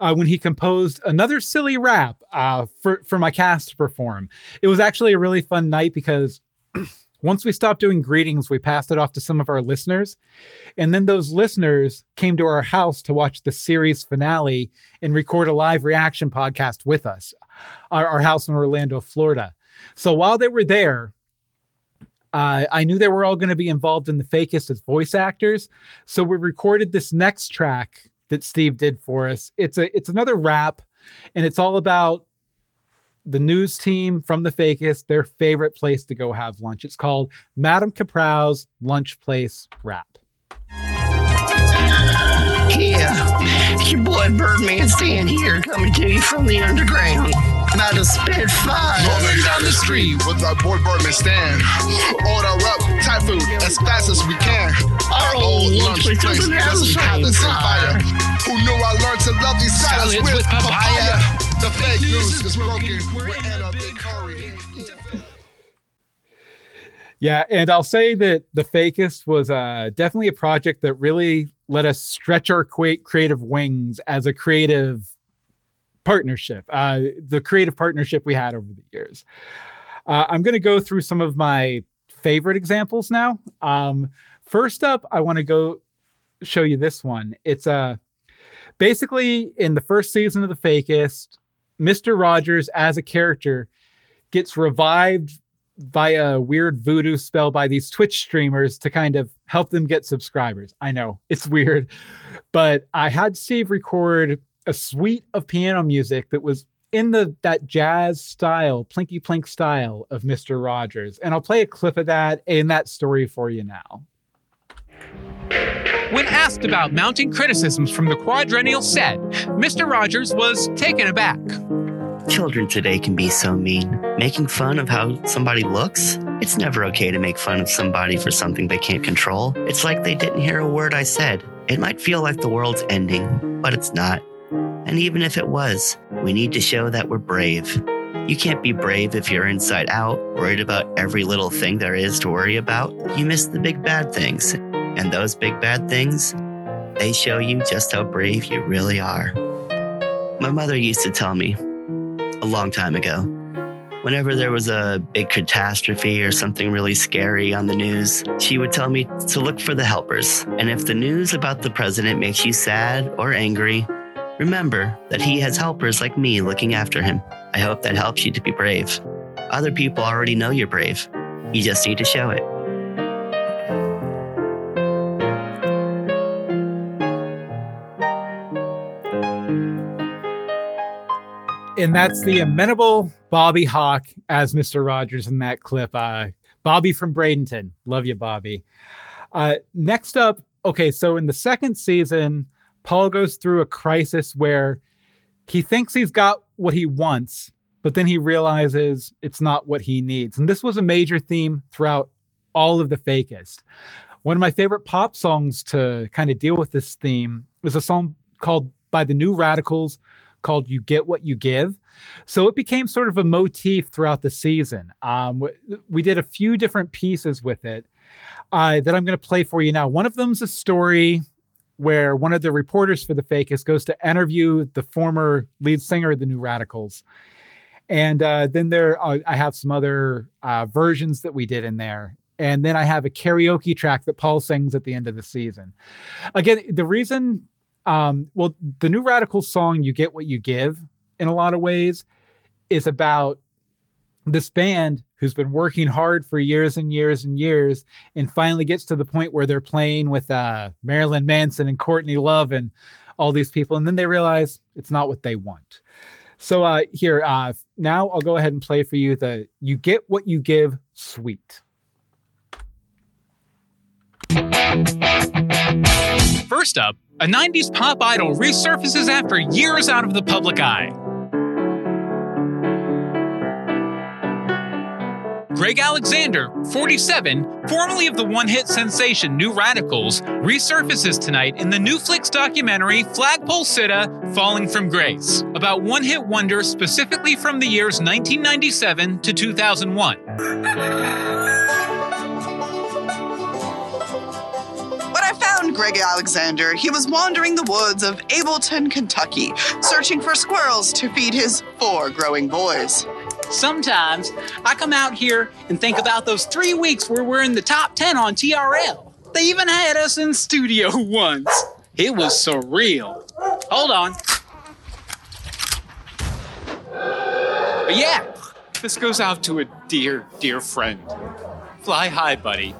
uh, when he composed another silly rap uh, for for my cast to perform. It was actually a really fun night because [clears throat] once we stopped doing greetings, we passed it off to some of our listeners, and then those listeners came to our house to watch the series finale and record a live reaction podcast with us. Our, our house in Orlando, Florida. So while they were there, uh, I knew they were all going to be involved in the fakest as voice actors. So we recorded this next track that Steve did for us. It's a it's another rap, and it's all about the news team from the fakest, their favorite place to go have lunch. It's called Madame Caprow's Lunch Place Rap. Yeah, it's your boy Birdman Stan here, coming to you from the underground. About to spit fire. Rolling down the street with our boy Birdman Stan. Order up Thai food as fast as we can. Our oh, old lunch place doesn't have the same fire. Who knew I learned to love these salads Salads with, with papaya? Papaya. The fake news is broken. We're in a big hurry. Yeah, and I'll say that the Fakest was uh, definitely a project that really let us stretch our qua- creative wings as a creative partnership. Uh, the creative partnership we had over the years. Uh, I'm going to go through some of my favorite examples now. Um, first up, I want to go show you this one. It's uh, basically in the first season of the Fakest, Mr. Rogers as a character gets revived by a weird voodoo spell by these Twitch streamers to kind of help them get subscribers. I know it's weird, but I had Steve record a suite of piano music that was in the that jazz style, plinky plink style of Mr. Rogers. And I'll play a clip of that in that story for you now. When asked about mounting criticisms from the quadrennial set, Mr. Rogers was taken aback. Children today can be so mean. Making fun of how somebody looks? It's never okay to make fun of somebody for something they can't control. It's like they didn't hear a word I said. It might feel like the world's ending, but it's not. And even if it was, we need to show that we're brave. You can't be brave if you're inside out, worried about every little thing there is to worry about. You miss the big bad things. And those big bad things, they show you just how brave you really are. My mother used to tell me a long time ago whenever there was a big catastrophe or something really scary on the news, she would tell me to look for the helpers. And if the news about the president makes you sad or angry, remember that he has helpers like me looking after him. I hope that helps you to be brave. Other people already know you're brave. You just need to show it. And that's the amenable Bobby Hawk as Mr. Rogers in that clip. Uh, Bobby from Bradenton. Love you, Bobby. Uh, next up, okay, so in the second season, Paul goes through a crisis where he thinks he's got what he wants, but then he realizes it's not what he needs. And this was a major theme throughout all of the fakest. One of my favorite pop songs to kind of deal with this theme was a song called by the New Radicals called You Get What You Give. So it became sort of a motif throughout the season. Um, we, did a few different pieces with it uh, that I'm going to play for you now. One of them's a story where one of the reporters for the Fakest goes to interview the former lead singer of the New Radicals. And uh, then there, uh, I have some other uh, versions that we did in there. And then I have a karaoke track that Paul sings at the end of the season. Again, the reason, um, well, the New radical song, You Get What You Give, in a lot of ways, is about this band who's been working hard for years and years and years, and finally gets to the point where they're playing with uh, Marilyn Manson and Courtney Love and all these people, and then they realize it's not what they want. So uh, here, uh, now I'll go ahead and play for you the "You Get What You Give" suite. First up, a 90s pop idol resurfaces after years out of the public eye. Greg Alexander, 47, formerly of the one hit sensation New Radicals, resurfaces tonight in the new Flix documentary Flagpole Sitta Falling from Grace, about one hit wonder specifically from the years 1997 to 2001. Greg Alexander, he was wandering the woods of Ableton, Kentucky, searching for squirrels to feed his four growing boys. Sometimes I come out here and think about those three weeks where we're in the top 10 on TRL. They even had us in studio [laughs] once. It was surreal. Hold on. But yeah, this goes out to a dear, dear friend. Fly high, buddy.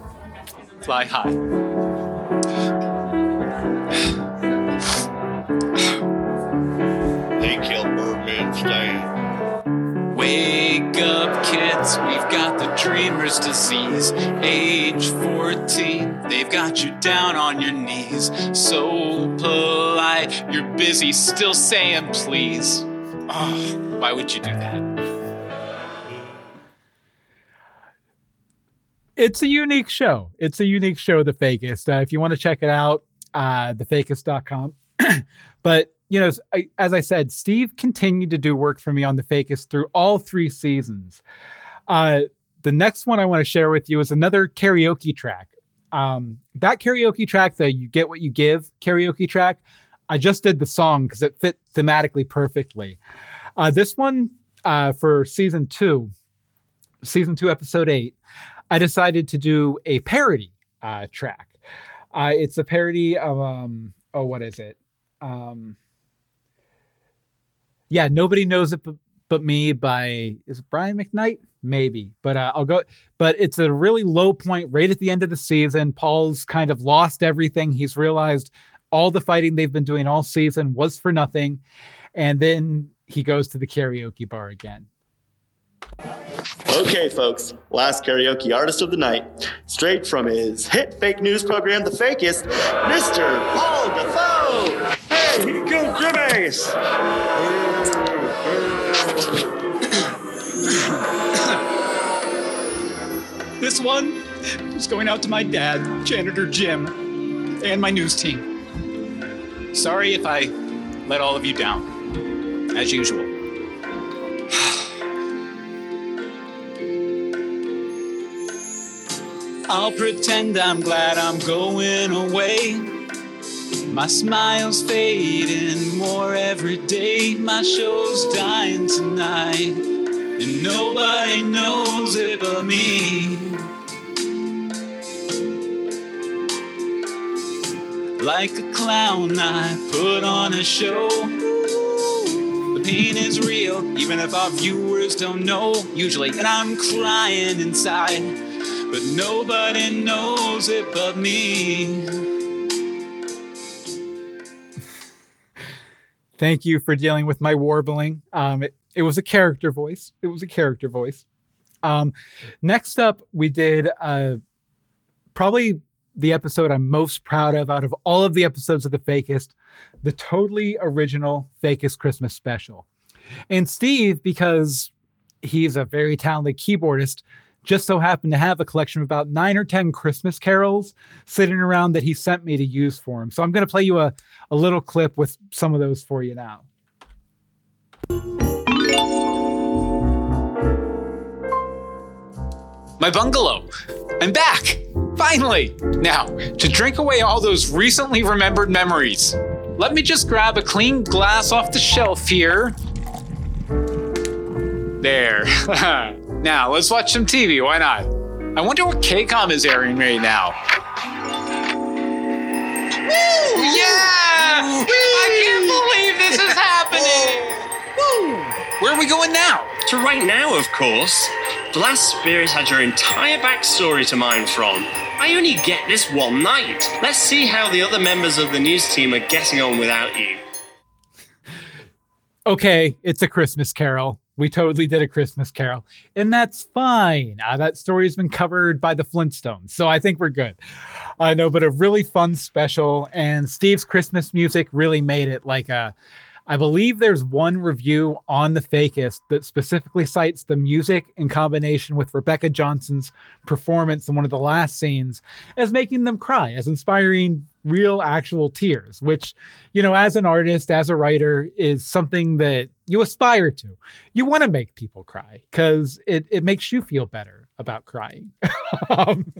Fly high. They killed Birdman Stan. Wake up, kids, we've got the dreamer's disease. Age 14, they've got you down on your knees. So polite, you're busy still saying please. Oh, why would you do that? it's a unique show. It's a unique show, The Fakest. Uh, if you want to check it out, uh, thefakest.com. [clears throat] but, you know, as I, said, Steve continued to do work for me on The Fakest through all three seasons. Uh, the next one I want to share with you is another karaoke track. Um, that karaoke track, the You Get What You Give karaoke track, I just did the song because it fit thematically perfectly. Uh, this one uh, for season two, season two, episode eight, I decided to do a parody uh, track. Uh, it's a parody of um oh what is it? Um, yeah, nobody knows it but, me by is Brian McKnight maybe, but uh, I'll go. But it's a really low point right at the end of the season. Paul's kind of lost everything. He's realized all the fighting they've been doing all season was for nothing, and then he goes to the karaoke bar again. Okay, folks, last karaoke artist of the night, straight from his hit fake news program, The Fakest, Mr. Paul Defoe. Comes Grimace! [coughs] This one is going out to my dad, Janitor Jim, and my news team. Sorry if I let all of you down, as usual. [sighs] I'll pretend I'm glad I'm going away. My smile's fading more every day. My show's dying tonight, and nobody knows it but me. Like a clown, I put on a show. The pain is real, even if our viewers don't know. Usually, and I'm crying inside, but nobody knows it but me. Thank you for dealing with my warbling. Um, it, it was a character voice. It was a character voice. Um, next up, we did uh, probably the episode I'm most proud of out of all of the episodes of The Fakest, the totally original Fakest Christmas special. And Steve, because he's a very talented keyboardist, just so happened to have a collection of about nine or 10 Christmas carols sitting around that he sent me to use for him. So I'm going to play you a, a little clip with some of those for you now. My bungalow. I'm back. Finally. Now, to drink away all those recently remembered memories, let me just grab a clean glass off the shelf here. There. [laughs] now, let's watch some TV. Why not? I wonder what KCOM is airing right now. Woo! Yeah! I can't believe this is happening! Woo! Where are we going now? To right now, of course. Blast last spirit had your entire backstory to mine from. I only get this one night. Let's see how the other members of the news team are getting on without you. Okay, it's a Christmas Carol. We totally did a Christmas Carol, and that's fine. Uh, that story has been covered by the Flintstones, so I think we're good. I know, but a really fun special, and Steve's Christmas music really made it like a. I believe there's one review on the Fakest that specifically cites the music in combination with Rebecca Johnson's performance in one of the last scenes as making them cry, as inspiring real actual tears, which, you know, as an artist, as a writer, is something that you aspire to. You want to make people cry because it, it makes you feel better about crying. [laughs] um,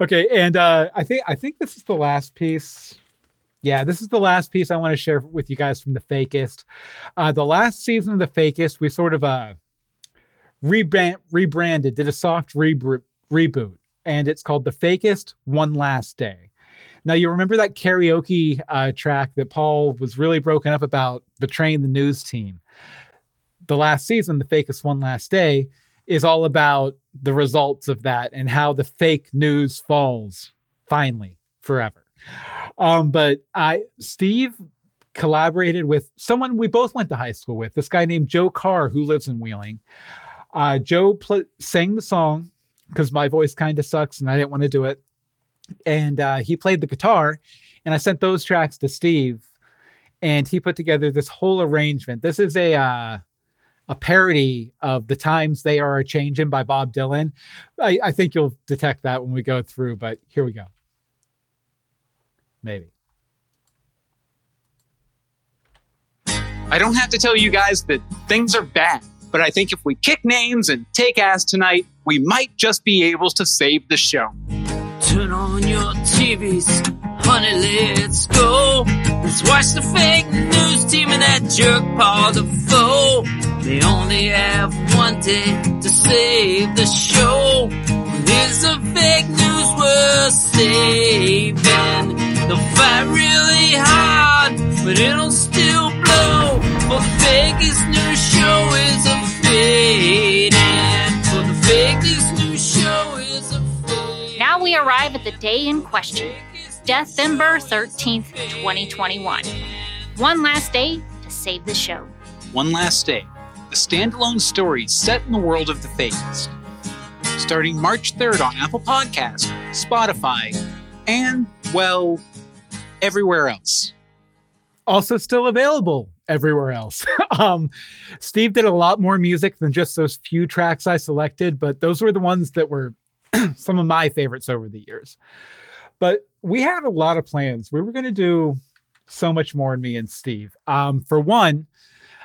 okay, and uh, I think I think this is the last piece. Yeah, this is the last piece I want to share with you guys from the Fakest. Uh, the last season of the Fakest, we sort of uh, rebrand, rebranded, did a soft reboot, reboot, and it's called the Fakest One Last Day. Now, you remember that karaoke uh, track that Paul was really broken up about betraying the news team? The last season, The Fakest One Last Day, is all about the results of that and how the fake news falls finally forever. Um, but I, Steve collaborated with someone we both went to high school with, this guy named Joe Carr, who lives in Wheeling. Uh, Joe pl- sang the song because my voice kind of sucks and I didn't want to do it and uh, he played the guitar and i sent those tracks to steve and he put together this whole arrangement. This is a uh, a parody of the times they are a changing by bob dylan. I, I think you'll detect that when we go through but here we go. Maybe. I don't have to tell you guys that things are bad, but I think if we kick names and take ass tonight, we might just be able to save the show. Honey, let's go. Let's watch the fake news team and that jerk Paul Defoe. They only have one day to save the show. Is the fake news worth saving? They'll fight really hard, but it'll still blow. For the fakest news show is a fading. For the fakest Now we arrive at the day in question December 13th, 2021. One last day to save the show. One Last Day, a standalone story set in the world of the Fates. Starting March 3rd on Apple Podcast, Spotify, and, well, everywhere else. also still available everywhere else. [laughs] um, Steve did a lot more music than just those few tracks I selected, but those were the ones that were [clears throat] some of my favorites over the years. But we had a lot of plans. We were going to do so much more, in me and Steve. Um, for one,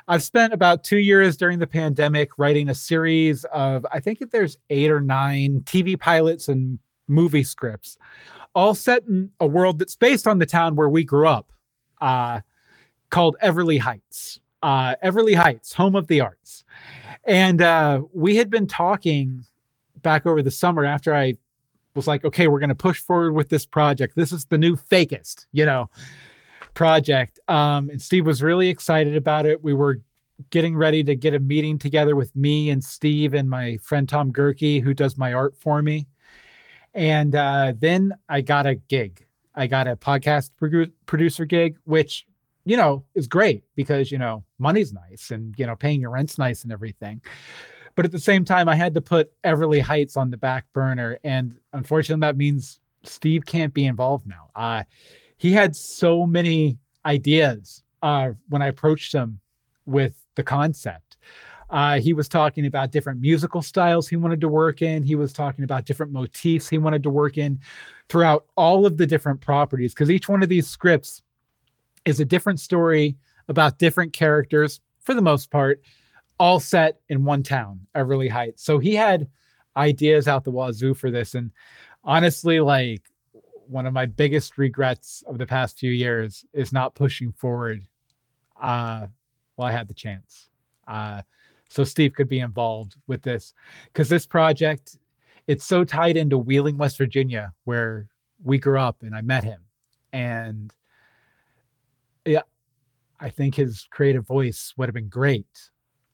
I've spent about two years during the pandemic writing a series of, I think there's eight or nine TV pilots and movie scripts, all set in a world that's based on the town where we grew up, uh, called Everly Heights. Uh, Everly Heights, home of the arts. And uh, we had been talking back over the summer after I was like, okay, we're going to push forward with this project. This is the new fakest, you know, project. Um, and Steve was really excited about it. We were getting ready to get a meeting together with me and Steve and my friend Tom Gerke, who does my art for me. And uh, then I got a gig. I got a podcast produ- producer gig, which, you know, is great because, you know, money's nice and, you know, paying your rent's nice and everything. But at the same time, I had to put Everly Heights on the back burner. And unfortunately, that means Steve can't be involved now. Uh, he had so many ideas uh, when I approached him with the concept. Uh, he was talking about different musical styles he wanted to work in. He was talking about different motifs he wanted to work in throughout all of the different properties, because each one of these scripts is a different story about different characters for the most part, all set in one town, Everly Heights. So he had ideas out the wazoo for this. And honestly, like one of my biggest regrets of the past few years is not pushing forward uh well I had the chance. Uh so Steve could be involved with this because this project it's so tied into Wheeling, West Virginia, where we grew up and I met him. And yeah, I think his creative voice would have been great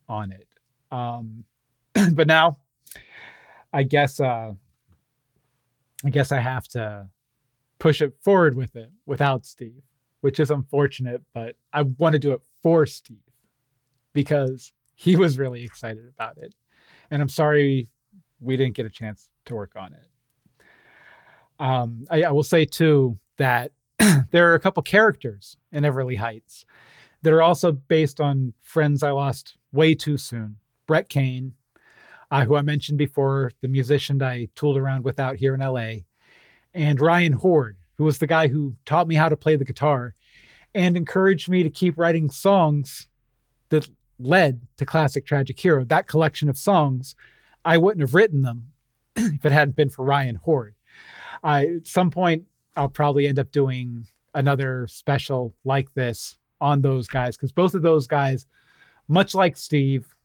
on it. Um, [clears throat] but now I guess uh I guess I have to push it forward with it without Steve, which is unfortunate, but I want to do it for Steve because he was really excited about it. And I'm sorry we didn't get a chance to work on it. Um, I, I will say too that [clears throat] there are a couple characters in Everly Heights that are also based on friends I lost way too soon. Brett Kane, uh, who I mentioned before, the musician that I tooled around with out here in LA, and Ryan Horde, who was the guy who taught me how to play the guitar and encouraged me to keep writing songs that led to Classic Tragic Hero. That collection of songs, I wouldn't have written them [clears throat] if it hadn't been for Ryan Horde. Uh, at some point, I'll probably end up doing another special like this on those guys because both of those guys, much like Steve,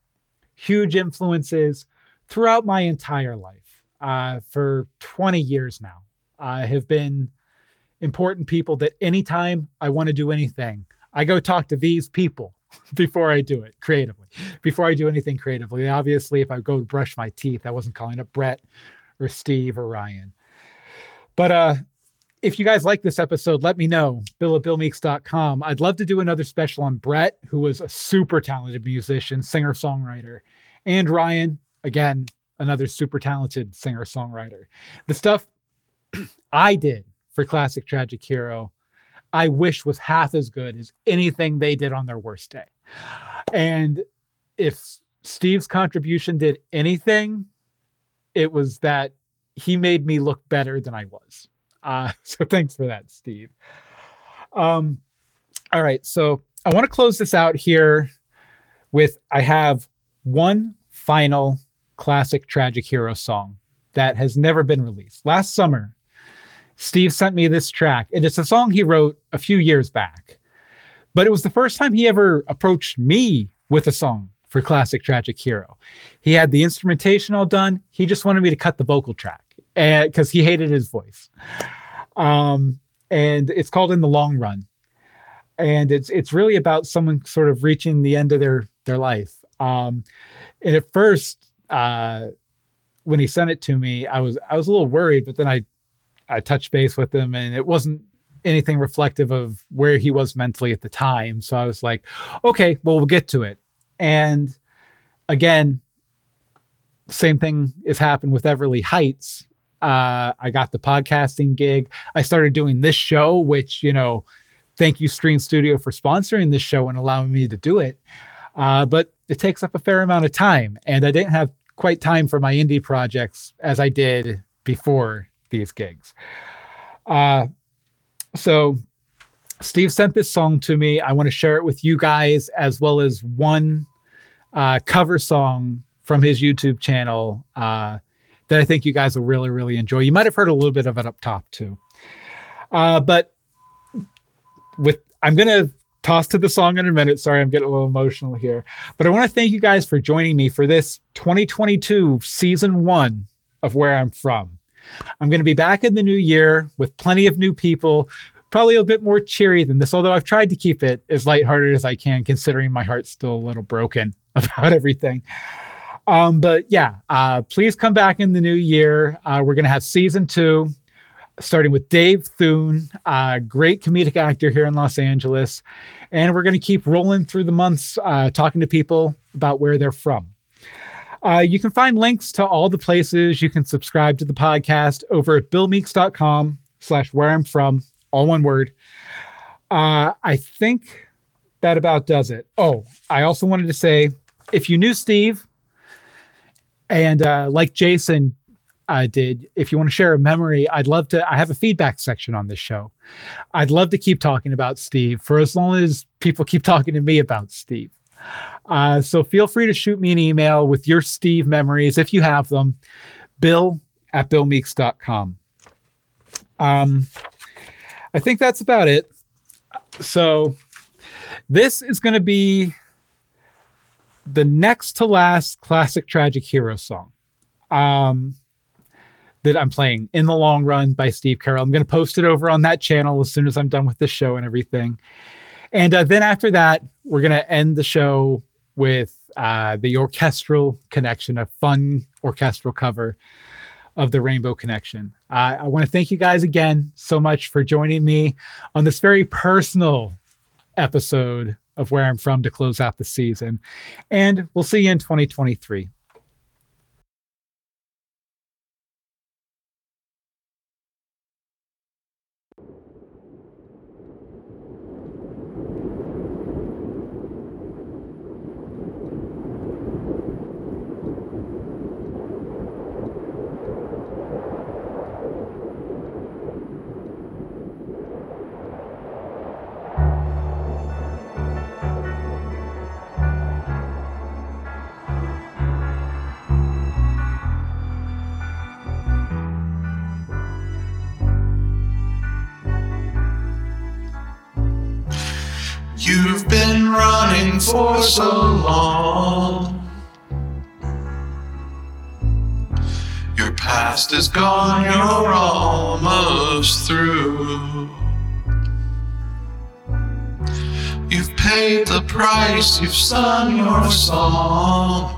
huge influences throughout my entire life. Uh, for 20 years now, I have been important people that anytime I want to do anything, I go talk to these people [laughs] before I do it creatively, before I do anything creatively. Obviously, if I go brush my teeth, I wasn't calling up Brett or Steve or Ryan. But uh, if you guys like this episode, let me know. Bill at BillMeeks.com. I'd love to do another special on Brett, who was a super talented musician, singer songwriter, and Ryan, again, another super talented singer songwriter. The stuff [clears throat] I did for Classic Tragic Hero, I wish was half as good as anything they did on their worst day. And if Steve's contribution did anything, it was that he made me look better than I was. Uh, [laughs] so thanks for that, Steve. Um, all right, so I want to close this out here with I have one final classic tragic hero song that has never been released. Last summer, Steve sent me this track, and it's a song he wrote a few years back. But it was the first time he ever approached me with a song for Classic Tragic Hero. He had the instrumentation all done. He just wanted me to cut the vocal track because he hated his voice. Um, and it's called In the Long Run. And it's it's really about someone sort of reaching the end of their their life. Um, and at first, uh, when he sent it to me, I was I was a little worried, but then I I touched base with him, and it wasn't anything reflective of where he was mentally at the time. So I was like, okay, well, we'll get to it. And again, same thing has happened with Everly Heights. Uh, I got the podcasting gig. I started doing this show, which, you know, thank you, Stream Studio, for sponsoring this show and allowing me to do it. Uh, but it takes up a fair amount of time. And I didn't have quite time for my indie projects as I did before these gigs. Uh, so Steve sent this song to me. I want to share it with you guys as well as one uh, cover song from his YouTube channel uh, that I think you guys will really, really enjoy. You might have heard a little bit of it up top too. Uh, but with I'm gonna toss to the song in a minute. Sorry, I'm getting a little emotional here. But I want to thank you guys for joining me for this 2022 season one of Where I'm From. I'm going to be back in the new year with plenty of new people, probably a bit more cheery than this, although I've tried to keep it as lighthearted as I can, considering my heart's still a little broken [laughs] about everything. Um, but yeah, uh, please come back in the new year. Uh, we're going to have season two, starting with Dave Thune, uh, great comedic actor here in Los Angeles. And we're going to keep rolling through the months, uh, talking to people about where they're from. Uh, you can find links to all the places you can subscribe to the podcast over at billmeeks.com slash where I'm from, all one word. Uh, I think that about does it. Oh, I also wanted to say if you knew Steve and uh, like Jason uh, did, if you want to share a memory, I'd love to. I have a feedback section on this show. I'd love to keep talking about Steve for as long as people keep talking to me about Steve. Uh, so feel free to shoot me an email with your Steve memories if you have them. Bill at billmeeks.com. Um, I think that's about it. So this is going to be the next to last classic tragic hero song um, that I'm playing in the long run by Steve Carroll. I'm going to post it over on that channel as soon as I'm done with the show and everything. And uh, then after that, we're going to end the show with uh, the orchestral connection, a fun orchestral cover of the Rainbow Connection. Uh, I want to thank you guys again so much for joining me on this very personal episode of Where I'm From to close out the season. And we'll see you in 2023. For so long. Your past is gone, you're almost through. You've paid the price, you've sung your song.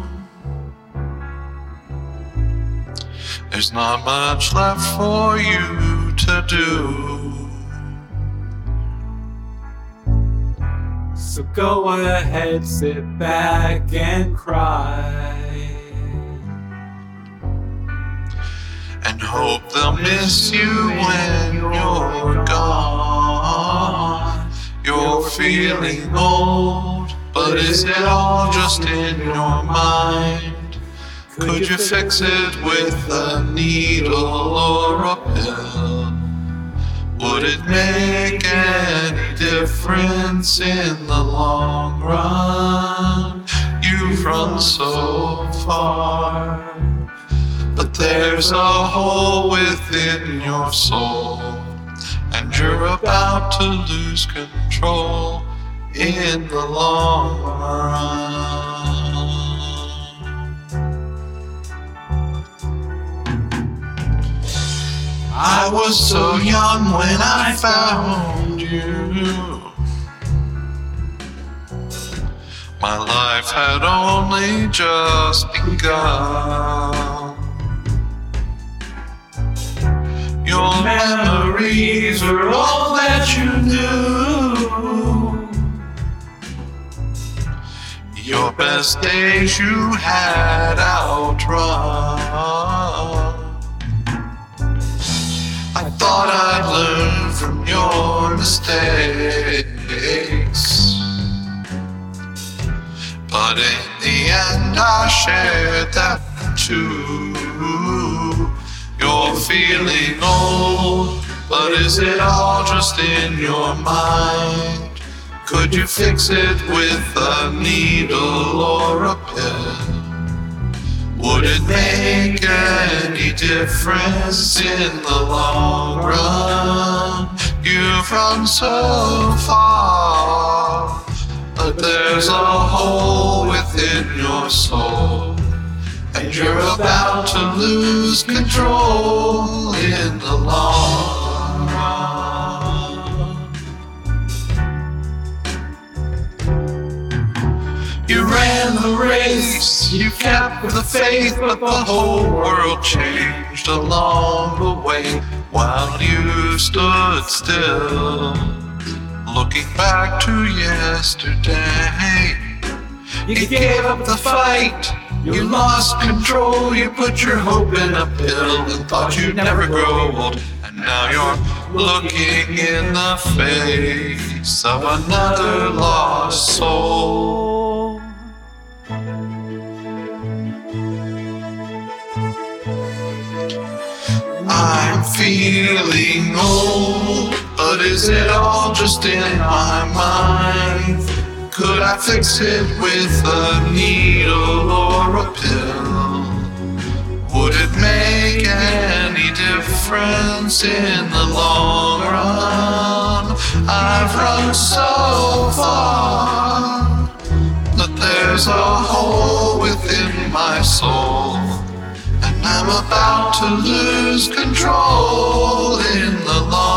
There's not much left for you to do. So go ahead, sit back and cry. and hope they'll miss you when you're gone. You're feeling old, but is it all just in your mind? Could you fix it with a needle or a pill? Would it make any difference in the long run? You've run so far. But there's a hole within your soul, and you're about to lose control in the long run. I was so young when I found you. My life had only just begun. Your memories were all that you knew. Your best days you had outrun. Thought I'd learn from your mistakes. But in the end, I shared that too. You're feeling old, but is it all just in your mind? Could you fix it with a needle or a pill? Would it make any difference in the long run? You've run so far, but there's a hole within your soul. And you're about to lose control in the long ran the race, you kept the faith, but the whole world changed along the way while you stood still. Looking back to yesterday, you gave up the fight. You lost control, you put your hope in a pill and thought you'd never grow old. And now you're looking in the face of another lost soul. Feeling old, but is it all just in my mind? Could I fix it with a needle or a pill? Would it make any difference in the long run? I've run so far, but there's a hole within my soul. I'm about to lose control in the long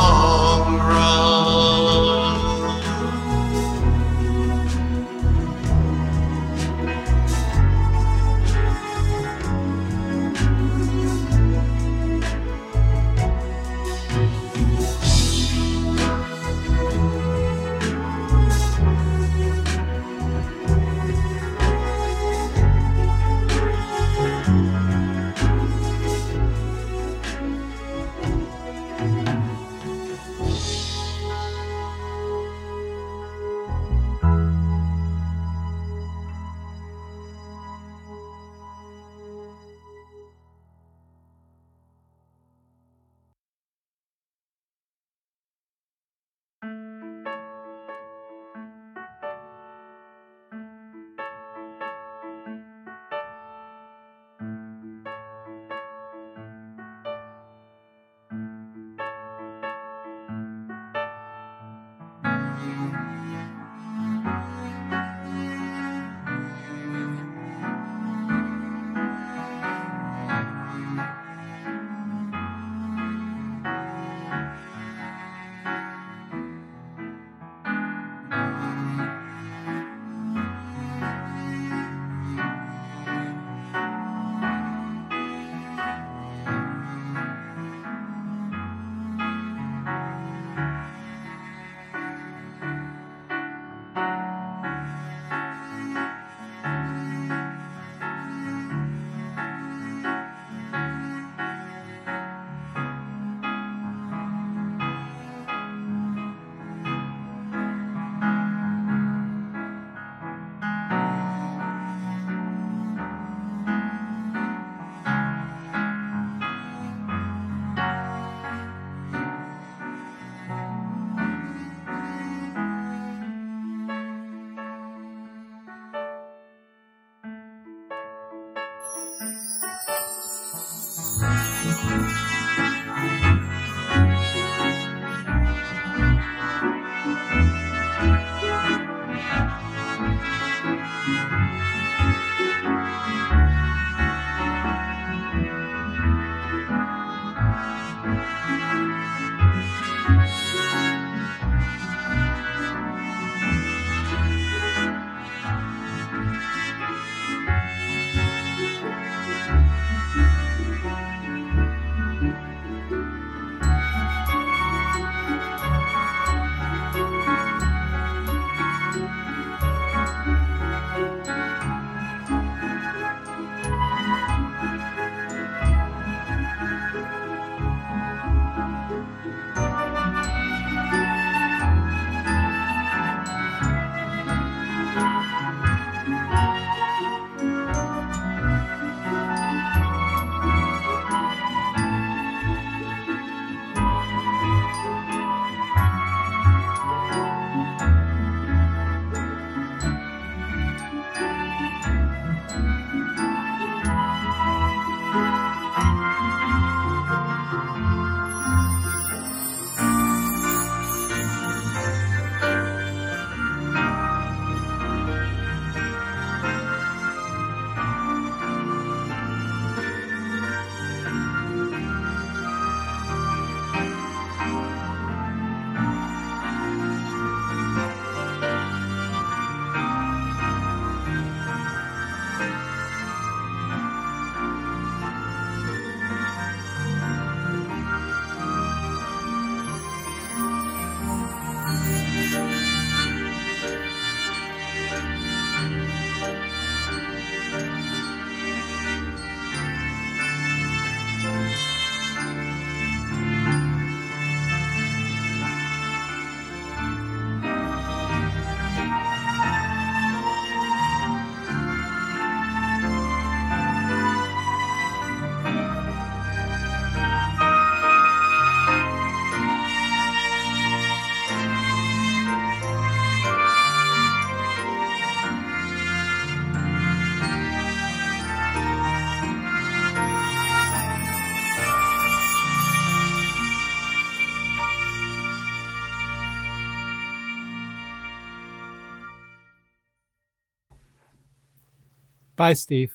Bye, Steve.